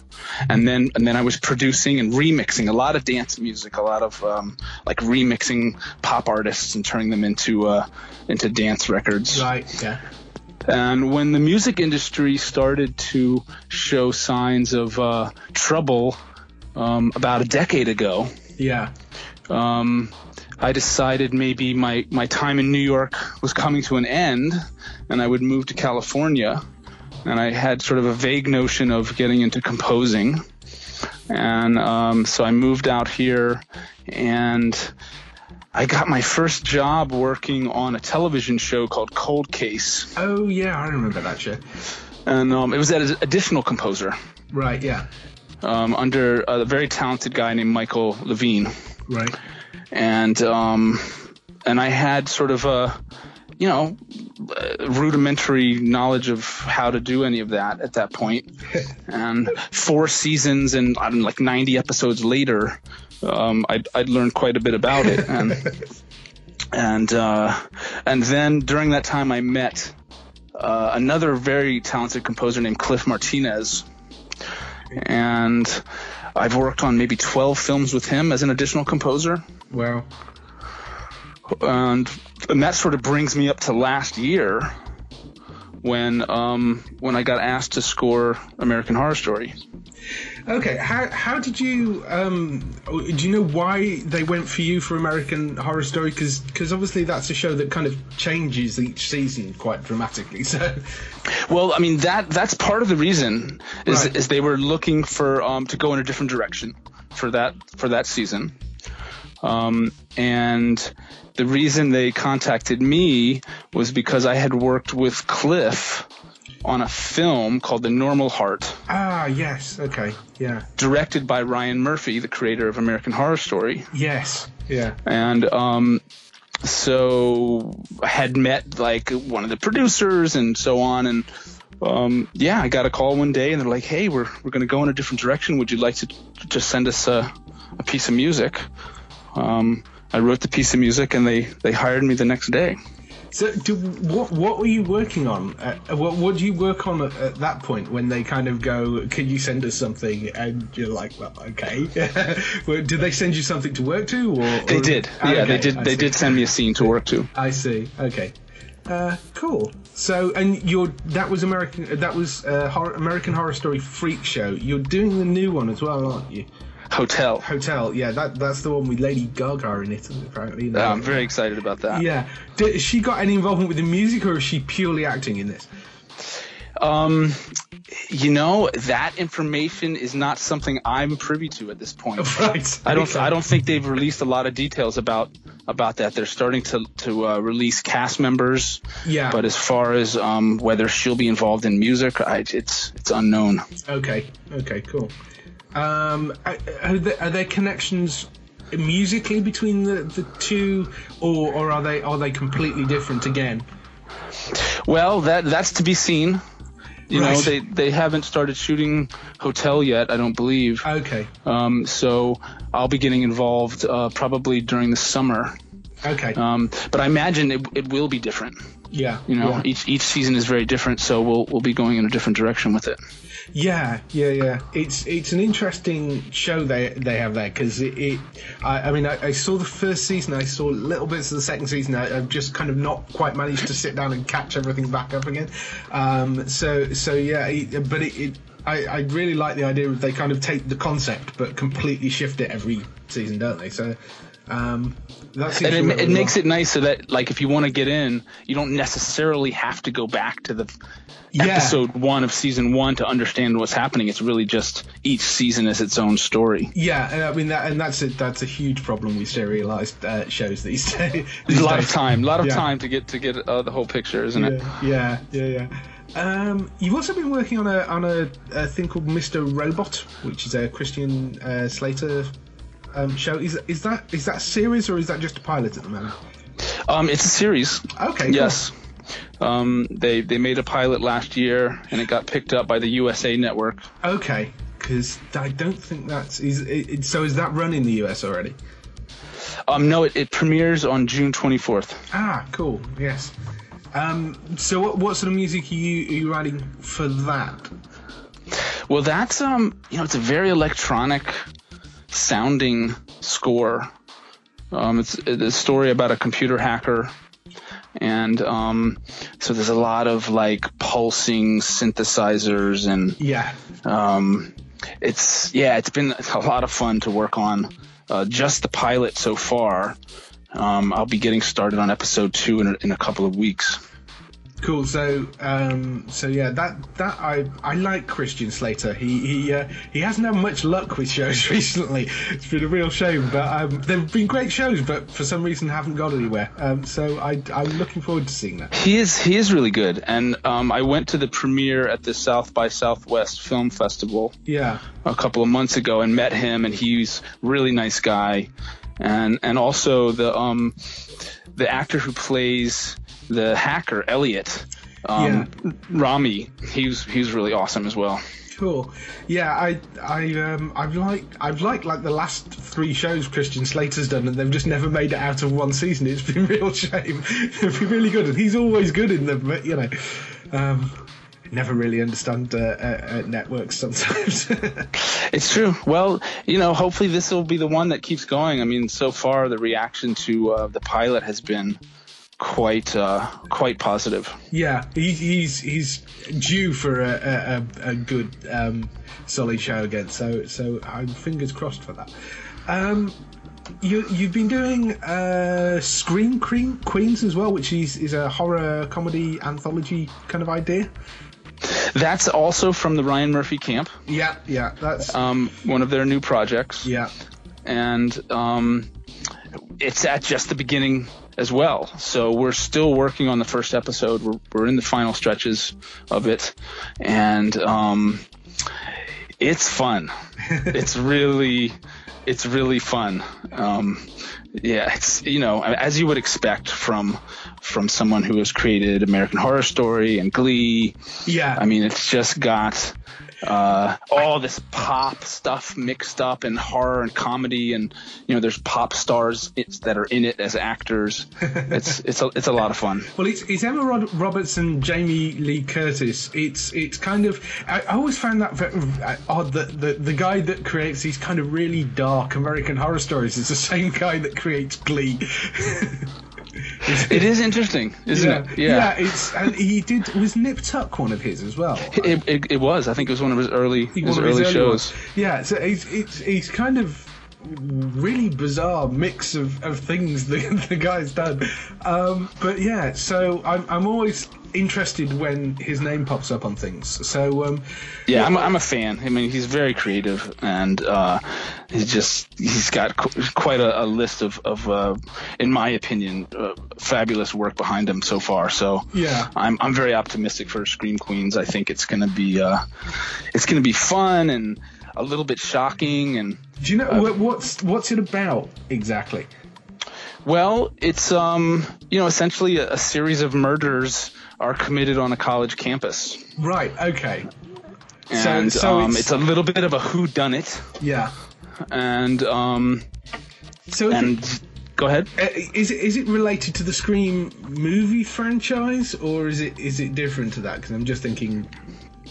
and then and then I was producing and remixing a lot of dance music, a lot of um, like remixing pop artists and turning them into uh, into dance records. Right. Yeah. And when the music industry started to show signs of uh, trouble um, about a decade ago, Yeah. um, I decided maybe my, my time in New York was coming to an end and I would move to California. And I had sort of a vague notion of getting into composing. And um, so I moved out here and I got my first job working on a television show called Cold Case. Oh yeah, I remember that show. And um, it was as an additional composer Right. Yeah. um, under a very talented guy named Michael Levine. Right. And um, and I had sort of a you know rudimentary knowledge of how to do any of that at that point. and four seasons and I don't know, like 90 episodes later, um, I'd, I'd learned quite a bit about it. And and uh, and then during that time, I met uh, another very talented composer named Cliff Martinez, and I've worked on maybe 12 films with him as an additional composer Well. and and that sort of brings me up to last year when um when I got asked to score American Horror Story. Okay. How how did you um? Do you know why they went for you for American Horror Story? Because obviously that's a show that kind of changes each season quite dramatically. So. Well, I mean that that's part of the reason is Right. is they were looking for um to go in a different direction for that for that season. Um and the reason they contacted me was because I had worked with Cliff on a film called The Normal Heart. Ah yes. Okay. Yeah. directed by Ryan Murphy, the creator of American Horror Story. Yes. Yeah. And um, so I had met like one of the producers and so on. And um, yeah, I got a call one day and they're like, hey, we're, we're going to go in a different direction. Would you like to just send us a, a piece of music? Um, I wrote the piece of music and they, they hired me the next day. So, do, what what were you working on? Uh, what what do you work on at, at that point when they kind of go, "Can you send us something?" And you're like, "Well, okay." well, did they send you something to work to? Or They or- did. Yeah, Okay, they did. I They see. did send me a scene to work to. I see. Okay. Uh, cool. So, and you're that was American. That was uh, horror, American Horror Story Freak Show. You're doing the new one as well, aren't you? Hotel. Hotel. Yeah, that that's the one with Lady Gaga in it, apparently. Uh, I'm very excited about that. Yeah. Did, has she got any involvement with the music, or is she purely acting in this? Um, you know that information is not something I'm privy to at this point. Right. I don't. Okay. I don't think they've released a lot of details about about that. They're starting to to uh, release cast members. Yeah. But as far as um, whether she'll be involved in music, I, it's it's unknown. Okay. Okay. Cool. Um, are, are, there, are there connections musically between the, the two, or, or are they are they completely different again? Well, that that's to be seen. You know, they they haven't started shooting Hotel yet. I don't believe. Okay. Um, so I'll be getting involved uh, probably during the summer. Okay. Um, but I imagine it, it will be different. yeah. You know, Yeah. each each season is very different, so we'll we'll be going in a different direction with it. Yeah, yeah, yeah. It's it's an interesting show they they have there because it, it. I, I mean, I, I saw the first season. I saw little bits of the second season. I, I've just kind of not quite managed to sit down and catch everything back up again. Um, so so yeah, it, but it. it I, I really like the idea of they kind of take the concept but completely shift it every season, don't they? So Um, and it, it makes it nice so that like if you want to get in you don't necessarily have to go back to the Yeah. episode one of season one to understand what's happening it's really just each season is its own story Yeah, and I mean that, and that's a that's a huge problem with serialized uh, shows these days. There's a lot of time a lot of Yeah. time to get to get uh, the whole picture isn't it Yeah, yeah, yeah, yeah. Um, you've also been working on a on a, a thing called Mr. Robot, which is a Christian uh, Slater um, show. Is is that is that a series or is that just a pilot at the moment? um it's a series Okay, cool. yes um they they made a pilot last year and it got picked up by the usa network Okay, because I don't think that's is it, it- so. Is that run in the US already? um no it, it premieres on june 24th Ah, cool. Yes. Um, so what what sort of music are you are you writing for that? Well, that's um, you know, it's a very electronic sounding score. Um, it's, it's a story about a computer hacker, and um, so there's a lot of like pulsing synthesizers, and Yeah. um, it's yeah, it's been a lot of fun to work on. Uh, just the pilot so far. Um, I'll be getting started on episode two in a, in a couple of weeks. Cool. So, um, so yeah, that that I I like Christian Slater. He he uh, he hasn't had much luck with shows recently. It's been a real shame. But um, they've been great shows, but for some reason haven't got anywhere. Um, so I I'm looking forward to seeing that. He is he is really good, and um, I went to the premiere at the South by Southwest Film Festival Yeah. a couple of months ago and met him, and he's a really nice guy, and and also the um the actor who plays the hacker Elliot, um, Rami. He was he was really awesome as well. Cool. Yeah, I I um I've liked I've liked like the last three shows Christian Slater's done, and they've just never made it out of one season. It's been real shame. It'd be really good, and he's always good in them, but you know, um, never really understand uh, uh, uh, networks sometimes. It's true. Well, you know, hopefully this will be the one that keeps going. I mean, so far the reaction to uh, the pilot has been quite uh, quite positive. yeah, he, he's he's due for a a, a, good um, solid show again. So so I'm fingers crossed for that. Um, you you've been doing uh, Scream Queen, Queens as well, which is is a horror comedy anthology kind of idea. That's also from the Ryan Murphy camp, Yeah, yeah, that's um, one of their new projects. yeah. and um, it's at just the beginning as well. So we're still working on the first episode. We're, we're in the final stretches of it, and um, it's fun. it's really, it's really fun. Um, yeah, it's you know as you would expect from from someone who has created American Horror Story and Glee. Yeah. I mean, it's just got uh, all this pop stuff mixed up and horror and comedy, and you know, there's pop stars it's, that are in it as actors. It's it's a, it's a lot of fun. Well, it's, it's Emma Rod- Roberts and Jamie Lee Curtis. It's it's kind of I, I always found that very uh, odd that the the guy that creates these kind of really dark American horror stories is the same guy that creates Glee. It is interesting, isn't yeah, it? yeah. It's and he did was Nip Tuck one of his as well. It, it, it was. I think it was one of his early his early early shows. ones. Yeah, so it's it's it's kind of really bizarre mix of, of things the, the guy's done. Um, but yeah, so I'm I'm always interested when his name pops up on things. So um, Yeah, I'm, I'm a fan. I mean, he's very creative, and uh, he's just he's got qu- quite a, a list of, of uh, in my opinion, uh, fabulous work behind him so far. So Yeah. I'm I'm very optimistic for Scream Queens. I think it's gonna be uh, it's gonna be fun and a little bit shocking and do you know what, what's what's it about exactly? well, it's um you know essentially a, a series of murders are committed on a college campus. Right. Okay. And so um, it's- it's, a little bit of a who done it, Yeah. and um, So and it, go ahead. uh, is it is it related to the Scream movie franchise or is it is it different to that? Because I'm just thinking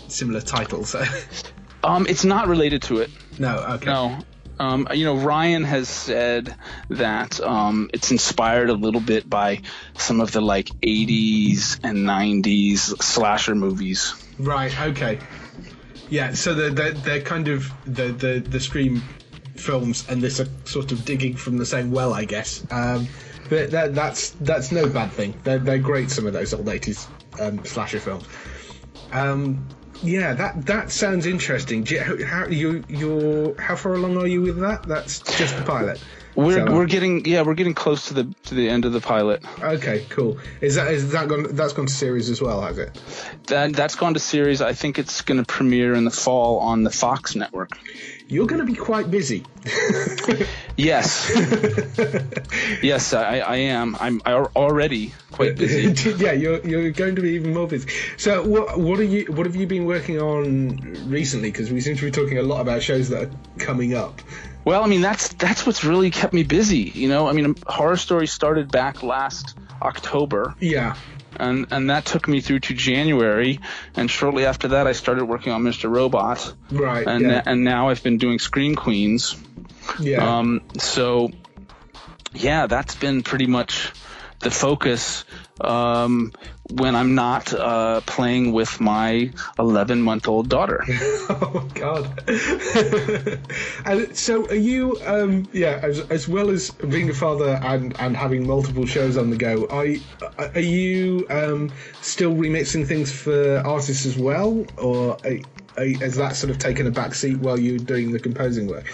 similar titles. So um, it's not related to it. no. Okay. No. Um, you know, Ryan has said that um, it's inspired a little bit by some of the like 80s and 90s slasher movies. Right. Okay. Yeah. So they're they're, they're kind of the, the the Scream films and this are sort of digging from the same well, I guess. Um, but that, that's that's no bad thing. They're, they're great. Some of those old eighties um, slasher films. Um, yeah, that that sounds interesting. You, how you you're how far along are you with that? That's just the pilot. We're So- we're getting yeah we're getting close to the to the end of the pilot. Okay, cool. Is that is that gone? That's gone to series as well, has it? That that's gone to series. I think it's going to premiere in the fall on the Fox network. You're going to be quite busy. Yes, yes, I, I am. I'm already quite busy. yeah, you're you're going to be even more busy. So what what are you what have you been working on recently? Because we seem to be talking a lot about shows that are coming up. Well, I mean that's that's what's really kept me busy. You know, I mean, Horror Story started back last October, Yeah. and and that took me through to January, and shortly after that, I started working on Mr. Robot, Right. and yeah. and now I've been doing Scream Queens. yeah. Um, so, yeah, that's been pretty much the focus um, when I'm not uh, playing with my 11 month old daughter. oh God. and so are you? Um, yeah. As, as well as being a father and and having multiple shows on the go, are you, are you um, still remixing things for artists as well, or are, are, has that sort of taken a back seat while you're doing the composing work?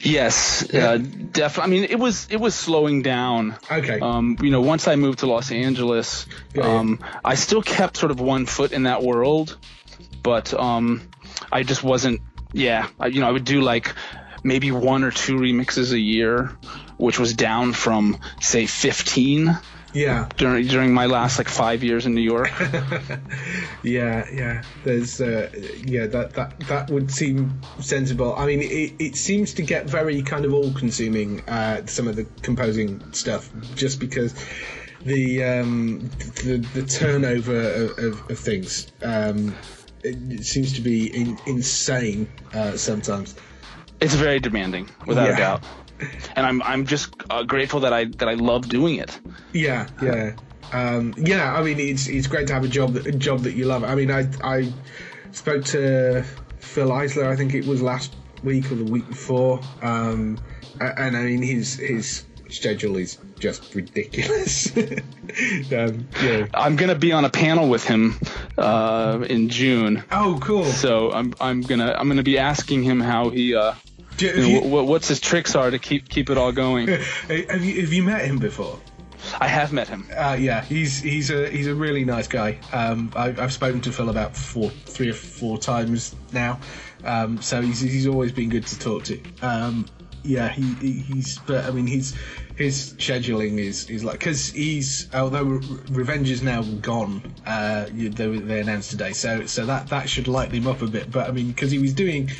Yes, uh, definitely. I mean, it was it was slowing down. Okay. Um, you know, once I moved to Los Angeles, Yeah, yeah. um, I still kept sort of one foot in that world, but um, I just wasn't. Yeah, I, you know, I would do like maybe one or two remixes a year, which was down from say 15 yeah. during during my last like five years in New York. Yeah, yeah. There's, uh, yeah, that that that would seem sensible. I mean, it, it seems to get very kind of all-consuming. Uh, some of the composing stuff, just because the um, the, the turnover of, of, of things um, it, it seems to be in, insane uh, sometimes. It's very demanding, without Yeah. a doubt. And I'm I'm just uh, grateful that I that I love doing it. Yeah, yeah, um, yeah. I mean, it's it's great to have a job that a job that you love. I mean, I I spoke to Fil Eisler. I think it was last week or the week before, um, and I mean his his schedule is just ridiculous. um, yeah. I'm gonna be on a panel with him uh, in June. Oh, cool. So I'm I'm gonna I'm gonna be asking him how he uh you have, know, you, what, what's his tricks are to keep keep it all going. have you have you met him before? I have met him. Uh, yeah, he's he's a he's a really nice guy. Um, I, I've spoken to Fil about four, three or four times now, um, so he's he's always been good to talk to. Um, yeah, he, he he's but I mean his his scheduling is is like because he's although Revenge is now gone, uh, they they announced today, so so that that should lighten him up a bit. But I mean because he was doing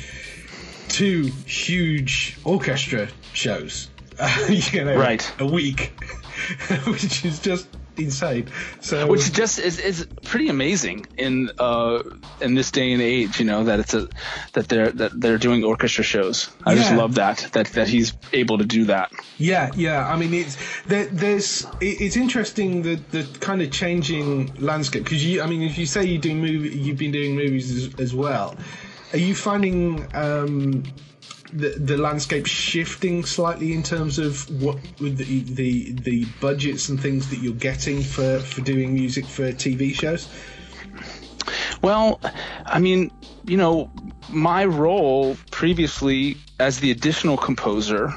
two huge orchestra shows, you know, Right. a week, which is just insane. So, Which just is, is pretty amazing in uh in this day and age, you know, that it's a that they're that they're doing orchestra shows. I just love that that that he's able to do that. yeah, yeah. I mean, it's there, there's it, it's interesting the the kind of changing landscape because you. I mean, if you say you do movie, you've been doing movies as, as well. Are you finding um, the the landscape shifting slightly in terms of what the, the the budgets and things that you're getting for for doing music for TV shows? Well, I mean, you know, my role previously as the additional composer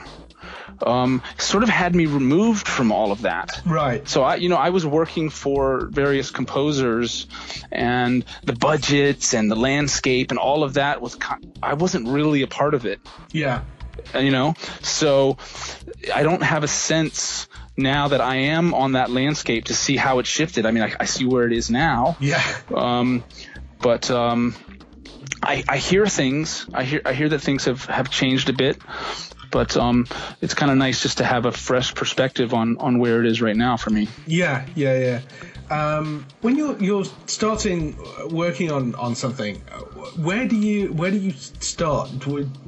um, sort of had me removed from all of that. Right. So I, you know, I was working for various composers, and the budgets and the landscape and all of that was. I wasn't really a part of it, Yeah. uh, you know. So I don't have a sense now that I am on that landscape to see how it shifted. I mean, I, I see where it is now. Yeah. Um, but um, I, I hear things. I hear I hear that things have, have changed a bit. But um, it's kind of nice just to have a fresh perspective on, on where it is right now for me. Yeah, yeah, yeah. Um, when you're you're starting uh, working on, on something, uh, where do you where do you start?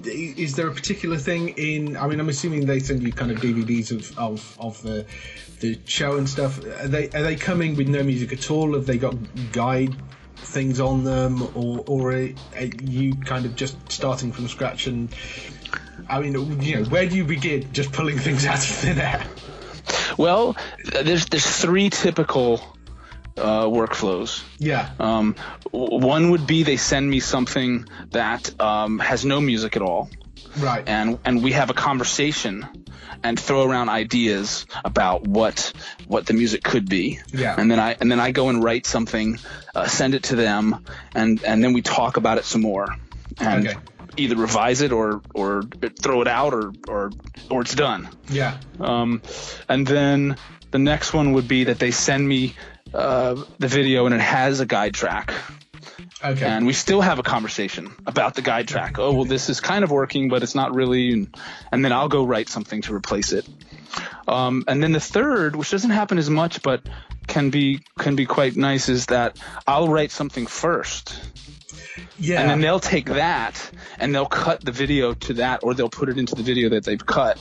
Is there a particular thing in? I mean, I'm assuming they send you kind of DVDs of, of, of the the show and stuff. Are they are they coming with no music at all? Have they got guide things on them, or or are you kind of just starting from scratch and I mean, you know, where do you begin? Just pulling things out of thin air. Well, there's there's three typical uh, workflows. Yeah. Um, w- one would be they send me something that um, has no music at all, Right. and and we have a conversation and throw around ideas about what what the music could be. Yeah. And then I and then I go and write something, uh, send it to them, and and then we talk about it some more, and Okay. Either revise it or or throw it out or or or it's done. yeah. Um, and then the next one would be that they send me uh, the video and it has a guide track. Okay. And we still have a conversation about the guide track. Oh, well, this is kind of working, but it's not really. And, and then I'll go write something to replace it. Um, and then the third, which doesn't happen as much, but can be can be quite nice, is that I'll write something first, yeah. and then they'll take that and they'll cut the video to that, or they'll put it into the video that they've cut,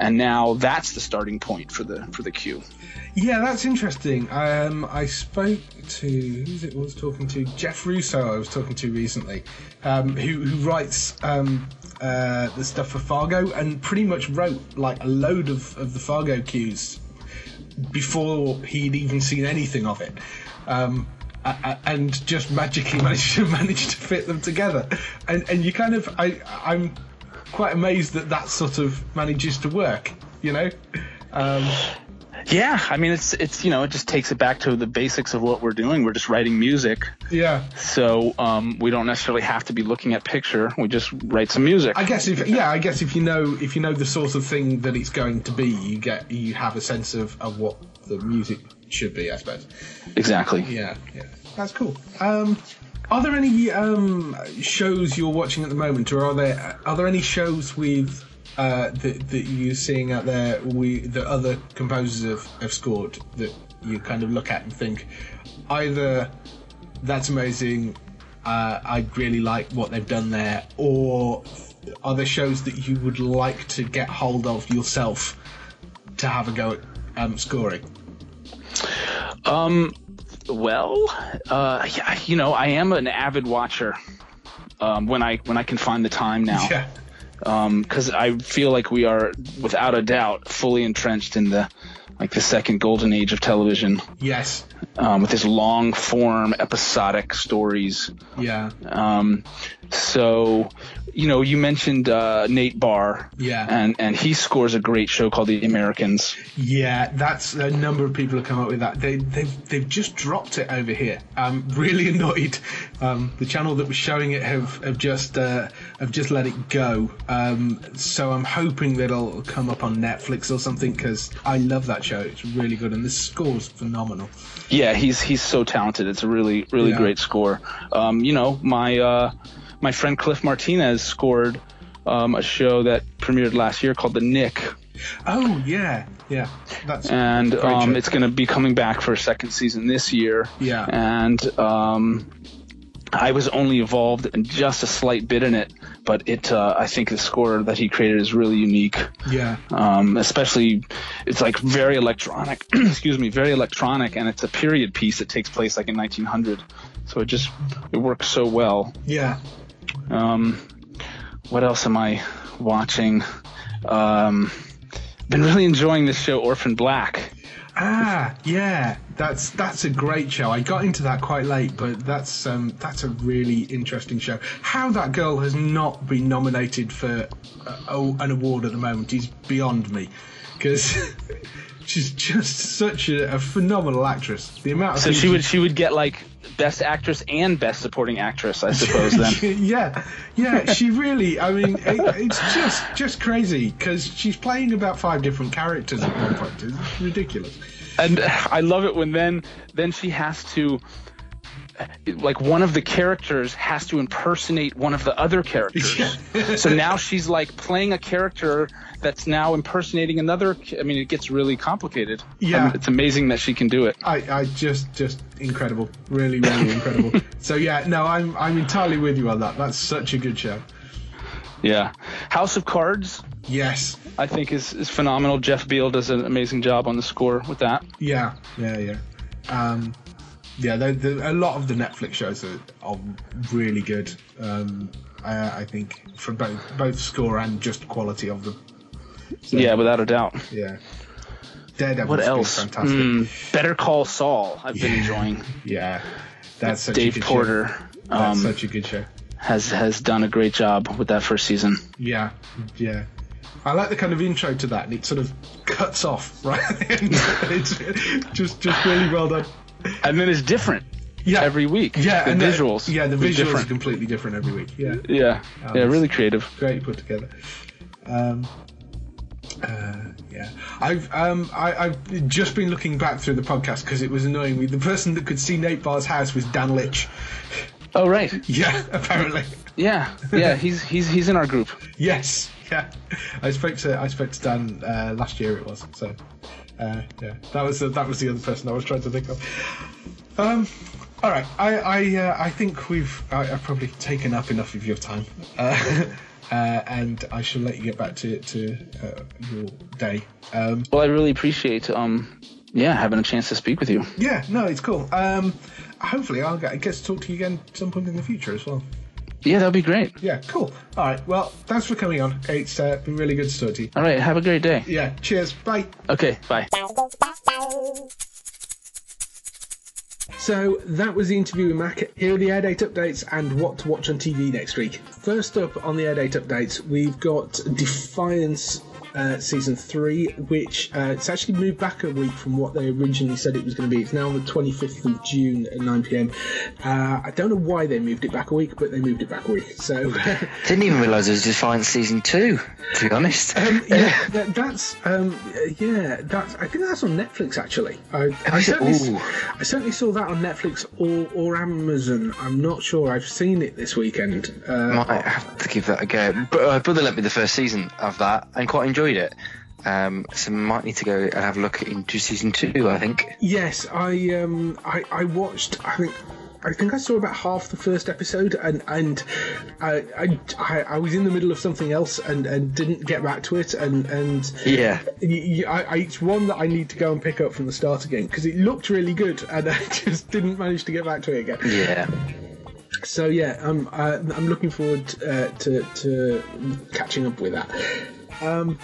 and now that's the starting point for the for the cue. Yeah, that's interesting. Um, I spoke to who's it was talking to Jeff Russo. I was talking to recently, um, who who writes um, uh, the stuff for Fargo and pretty much wrote like a load of, of the Fargo cues before he'd even seen anything of it. Um, and just magically managed to manage to fit them together, and and you kind of I I'm quite amazed that that sort of manages to work, you know. Um, Yeah, I mean it's it's you know it just takes it back to the basics of what we're doing. We're just writing music, yeah, so um, we don't necessarily have to be looking at picture. We just write some music. I guess if yeah, I guess if you know if you know the sort of thing that it's going to be, you get you have a sense of, of what the music should be, I suppose. exactly. Yeah, yeah, that's cool. Um, are there any um, shows you're watching at the moment, or are there are there any shows with uh, that that you're seeing out there we that other composers have, have scored that you kind of look at and think either that's amazing, uh, I really like what they've done there, or are there shows that you would like to get hold of yourself to have a go at um, scoring? Um, well, uh, yeah, you know, I am an avid watcher. Um, when I when I can find the time now. Yeah. because I feel like we are, without a doubt, fully entrenched in the like the second golden age of television, Yes. um, with his long form episodic stories. Yeah. Um, so, you know, you mentioned uh, Nate Barr, Yeah. and and he scores a great show called The Americans. Yeah, that's a number of people have come up with that. They they've they've just dropped it over here. I'm really annoyed. Um, the channel that was showing it have have just uh, have just let it go. Um, so I'm hoping that it'll come up on Netflix or something because I love that show. It's really good and the score's phenomenal. Yeah, he's he's so talented. It's a really really Yeah. great score. Um, you know, my uh, my friend Cliff Martinez scored um, a show that premiered last year called The Knick. Oh yeah, yeah. That's and um, it's going to be coming back for a second season this year. Yeah. And um, I was only involved in just a slight bit in it, but it uh, I think the score that he created is really unique. yeah. Um, especially, it's like very electronic. excuse me, very electronic, and it's a period piece that takes place like in 1900. So it just it works so well. Yeah. Um, what else am I watching? Um, been really enjoying this show, Orphan Black. Ah, yeah, that's that's a great show. I got into that quite late, but that's um, that's a really interesting show. How that girl has not been nominated for oh, an award at the moment is beyond me, because she's just such a, a phenomenal actress. The amount of So she would she would get like best actress and best supporting actress, I suppose. Then yeah, yeah, she really. I mean, it, it's just just crazy because she's playing about five different characters at one point. It's ridiculous. and I love it when then then she has to like one of the characters has to impersonate one of the other characters. so now she's like playing a character that's now impersonating another. I mean, it gets really complicated. Yeah. And it's amazing that she can do it. I, I just just incredible, really, really incredible. So yeah, no, I'm I'm entirely with you on that. That's such a good show. Yeah. House of Cards, Yes, I think is is phenomenal. Jeff Beal does an amazing job on the score with that. yeah, yeah, yeah. Um, yeah, the, the, a lot of the Netflix shows are, are really good. Um, Uh, I think for both both score and just quality of them. So, Yeah, without a doubt. yeah. Daredevil's What else? Fantastic. Hmm, Better Call Saul. I've been enjoying. Yeah, that's such a good Porter Show. That's um, such a good show. has has done a great job with that first season. Yeah, yeah. I like the kind of intro to that, and it sort of cuts off right at the end. it's just just really well done. And then it's different Yeah, every week. Yeah, the and visuals. yeah, the visuals are completely different every week. Yeah, Yeah, yeah, really creative. great put together. Um, uh, yeah, I've um, I, I've just been looking back through the podcast because it was annoying me. The person that could see Nate Barr's house was Dan Licht. Oh right. Yeah, apparently. Yeah, yeah. He's he's he's in our group. Yes, yeah. I spoke to I spoke to Dan uh, last year. It was so. Uh, yeah, that was the, that was the other person I was trying to think of. Um, all right, I I uh, I think we've I, I've probably taken up enough of your time, uh, and I shall let you get back to to uh, your day. Um, Well, I really appreciate um yeah having a chance to speak with you. yeah, no, it's cool. Um, hopefully, I'll get, get to talk to you again at some point in the future as well. Yeah, that'd be great. Yeah, cool. All right, well, thanks for coming on. It's uh, been really good to talk to you. All right, have a great day. Yeah, cheers. Bye. Okay, bye. So that was the interview with Mac. Here are the air date updates and what to watch on TV next week. First up on the air date updates, we've got Defiance uh, season three, which uh, it's actually moved back a week from what they originally said it was going to be. It's now on the 25th of June at 9 pm. Uh, I don't know why they moved it back a week, but they moved it back a week. So Didn't even realise it was Defiance season two. To be honest. Um, yeah, that, that's um, yeah, that's. I think that's on Netflix actually. I, I, certainly, I certainly saw that on Netflix or, or Amazon. I'm not sure. I've seen it this weekend. Uh, Might have to give that a go. But uh, brother lent me the first season of that and quite enjoyed it. Um, so might need to go and have a look into season two. I think. yes, I um, I, I watched. I think. I think I saw about half the first episode, and and I I, I, was in the middle of something else and, and didn't get back to it, and and Yeah. y- y- I, I, it's one that I need to go and pick up from the start again because it looked really good, and I just didn't manage to get back to it again. Yeah. So yeah, I'm uh, I'm looking forward uh, to to catching up with that. Um,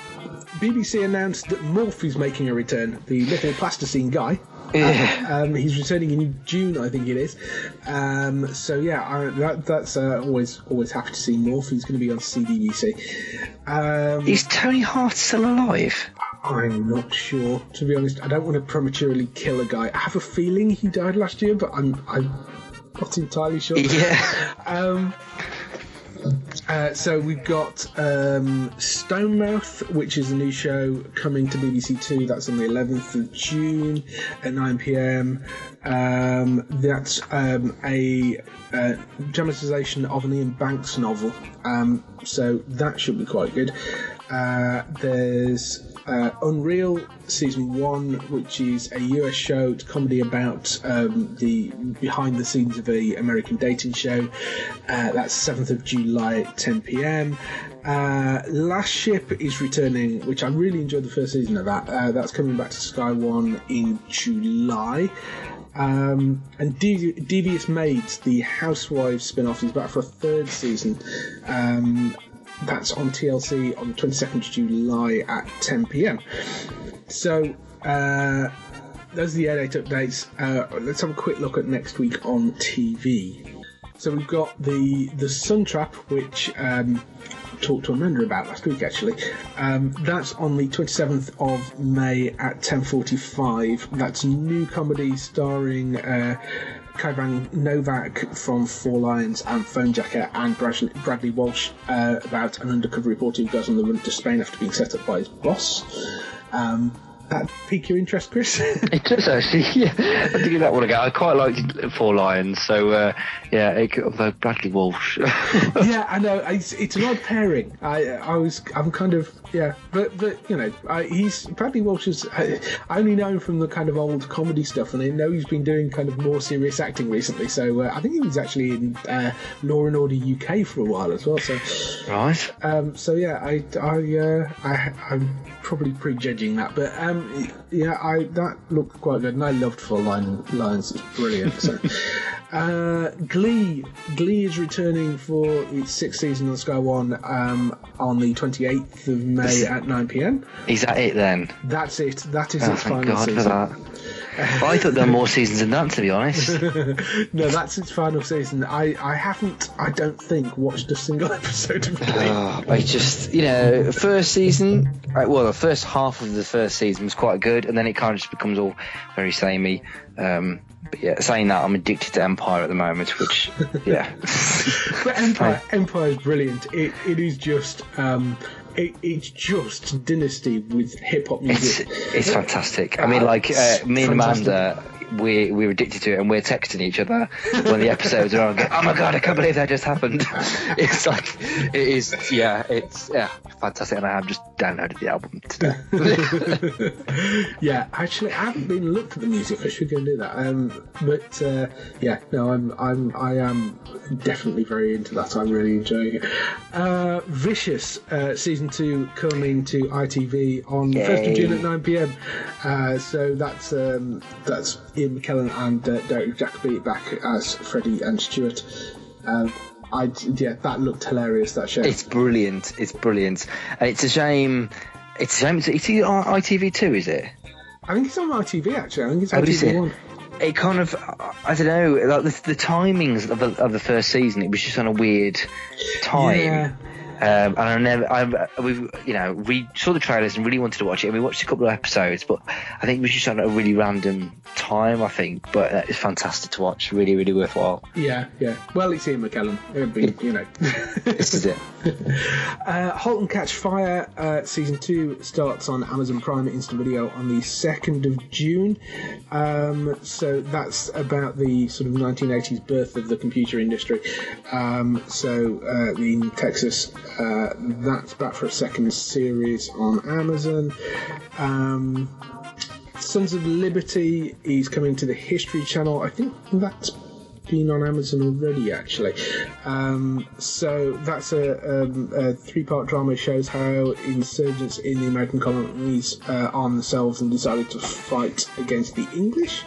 BBC announced that Morph is making a return. The little plasticine guy. Yeah. Um, he's returning in June, I think it is. Um, so yeah, I, that, that's uh, always always happy to see Morph. He's going to be on CBBC. Um, Is Tony Hart still alive? I'm not sure, to be honest. I don't want to prematurely kill a guy. I have a feeling he died last year, but I'm I'm not entirely sure. Yeah. Uh, so we've got um, Stonemouth, which is a new show coming to BBC Two. That's on the 11th of June at 9 pm. Um, that's um, a uh, dramatization of an Iain Banks novel, um, so that should be quite good. Uh, there's uh, Unreal season one, which is a US show, it's comedy about um, the behind the scenes of a American dating show. Uh, that's 7th of July at 10 pm. Uh, Last Ship is returning, which I really enjoyed the first season of that. Uh, that's coming back to Sky One in July. Um, and Devi- Devious Maids, the Housewives spin off, is back for a third season. Um, that's on TLC on the 22nd of July at 10 pm. So, uh, those are the air date updates. Uh, let's have a quick look at next week on TV. So we've got the the Sun Trap, which um, talked to Amanda about last week actually. Um, that's on the 27th of May at 10:45. That's new comedy starring. Uh, Kayvan Novak from Four Lions and Fonejacker and Bradley, Bradley Walsh uh, about an undercover reporter who goes on the run to Spain after being set up by his boss. Um, that pique your interest, Chris? It does actually. Yeah, I think that one again. I quite liked Four Lions. So uh, yeah, it, although Bradley Walsh. yeah, I know. It's, it's an odd pairing. I I was I'm kind of yeah, but but you know, I, he's Bradley Walsh is. I, I only know him from the kind of old comedy stuff, and I know he's been doing kind of more serious acting recently. So uh, I think he was actually in uh, Law and Order UK for a while as well. So right. um, so yeah, I I uh, I I'm probably prejudging that, but um, yeah, I that looked quite good, and I loved Full Line Lions. It's brilliant. So. Uh, Glee. Glee is returning for its sixth season on Sky One um, on the 28th of May at 9 pm. Is that it then? That's it. That is Oh, its final God season. For that. Well, I thought there were more seasons than that, to be honest. no, that's its final season. I, I haven't, I don't think, watched a single episode of Glee. Oh, I just, you know, first season, right, well, the first half of the first season was quite good, and then it kind of just becomes all very samey. Um, but yeah, saying that, I'm addicted to Empire at the moment, which, yeah. But Empire, Empire is brilliant. It, it is just, um, it, it's just Dynasty with hip hop music. it's fantastic. I mean, Uh, like uh, me and. Amanda, we we're addicted to it, and we're texting each other when the episodes are on. Oh my god, I can't believe that just happened. it's like it is. Yeah, it's yeah, fantastic. And I have just downloaded the album today. yeah, actually, I haven't been looked at the music. I should go and do that. Um, but uh, yeah, no, I'm, I'm, I am definitely very into that. I'm really enjoying it. Uh, Vicious uh, season two coming to ITV on the first of June at 9 p.m. Uh, so that's um, that's Ian McKellen and uh, Derek Jacobi back as Freddie and Stuart. Um, I yeah, that looked hilarious. That show. it's brilliant. It's brilliant. And it's a shame. It's a shame. It's, it's on ITV two, is it? I think it's on ITV actually. I think it's Oh, ITV it? one. It kind of, I don't know, like the, the timings of the, of the first season, it was just on a weird time. Yeah. Um, and I never, I, we, you know, we saw the trailers and really wanted to watch it, and we watched a couple of episodes, but I think it was just on a really random time, I think. But uh, it's fantastic to watch, really, really worthwhile. Yeah, yeah. Well, it's Ian McKellen. It'd be, you know. This is it. uh, *Halt and Catch Fire* uh, season two starts on Amazon Prime Instant Video on the second of June. Um, so that's about the sort of 1980s birth of the computer industry. Um, so uh, in Texas, uh, that's back for a second series on Amazon. Um, Sons of Liberty is coming to the History Channel. I think that's been on Amazon already, actually. Um, so that's a, um, a three-part drama. Shows how insurgents in the American colonies uh, armed themselves and decided to fight against the English.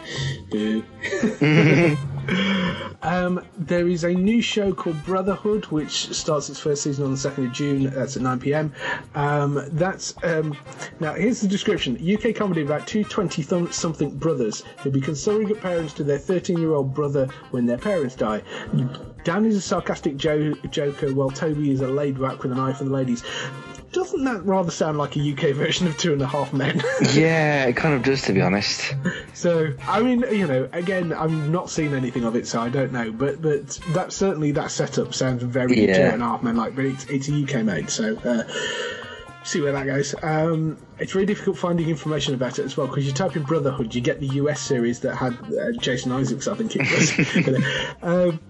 Um, there is a new show called Brotherhood, which starts its first season on the 2nd of June. That's at 9 pm. Um, that's um, Now, here's the description UK comedy about two 20 th- something brothers who become surrogate parents to their 13 year old brother when their parents die. Dan is a sarcastic jo- joker, while Toby is a laid back with an eye for the ladies. Doesn't that rather sound like a UK version of Two and a Half Men? yeah, it kind of does, to be honest. So I mean, you know, again, I've not seen anything of it, so I don't know. But but that certainly that setup sounds very Yeah. two and a half men like. But it's it's a UK made, so. Uh, See where that goes. Um, it's really difficult finding information about it as well because you type in Brotherhood, you get the US series that had uh, Jason Isaacs, I think it was. um,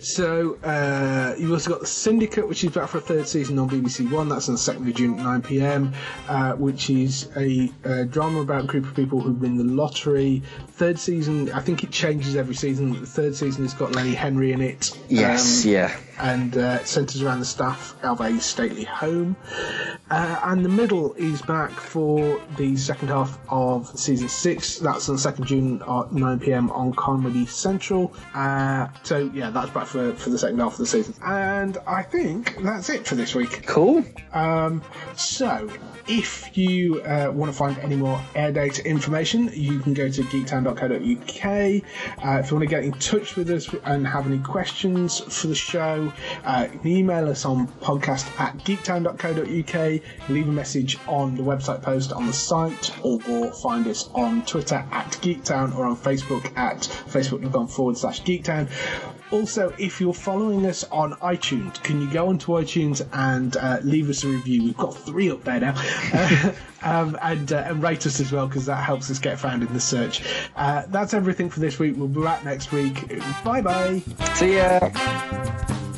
so uh, you've also got the Syndicate, which is back for a third season on BBC One. That's on the second of June at nine pm, uh, which is a, uh drama about a group of people who win the lottery. Third season, I think it changes every season. The third season has got Lenny Henry in it. Yes, Um, yeah. And uh, centres around the staff of a stately home. Uh, and the middle is back for the second half of season six. That's on 2nd June at 9 pm on Comedy Central. Uh, so, yeah, that's back for, for the second half of the season. And I think that's it for this week. Cool. Um, so, if you uh, want to find any more air data information, you can go to geektown.co.uk. Uh, if you want to get in touch with us and have any questions for the show, uh, you can email us on podcast at geektown.co.uk, leave a message on the website post on the site, or, or find us on Twitter at geektown or on Facebook at facebook.com forward slash geektown. Also, if you're following us on iTunes, can you go onto iTunes and uh, leave us a review? We've got three up there now. Um, and, uh, and rate us as well because that helps us get found in the search. Uh, that's everything for this week. We'll be back next week. Bye bye. See ya.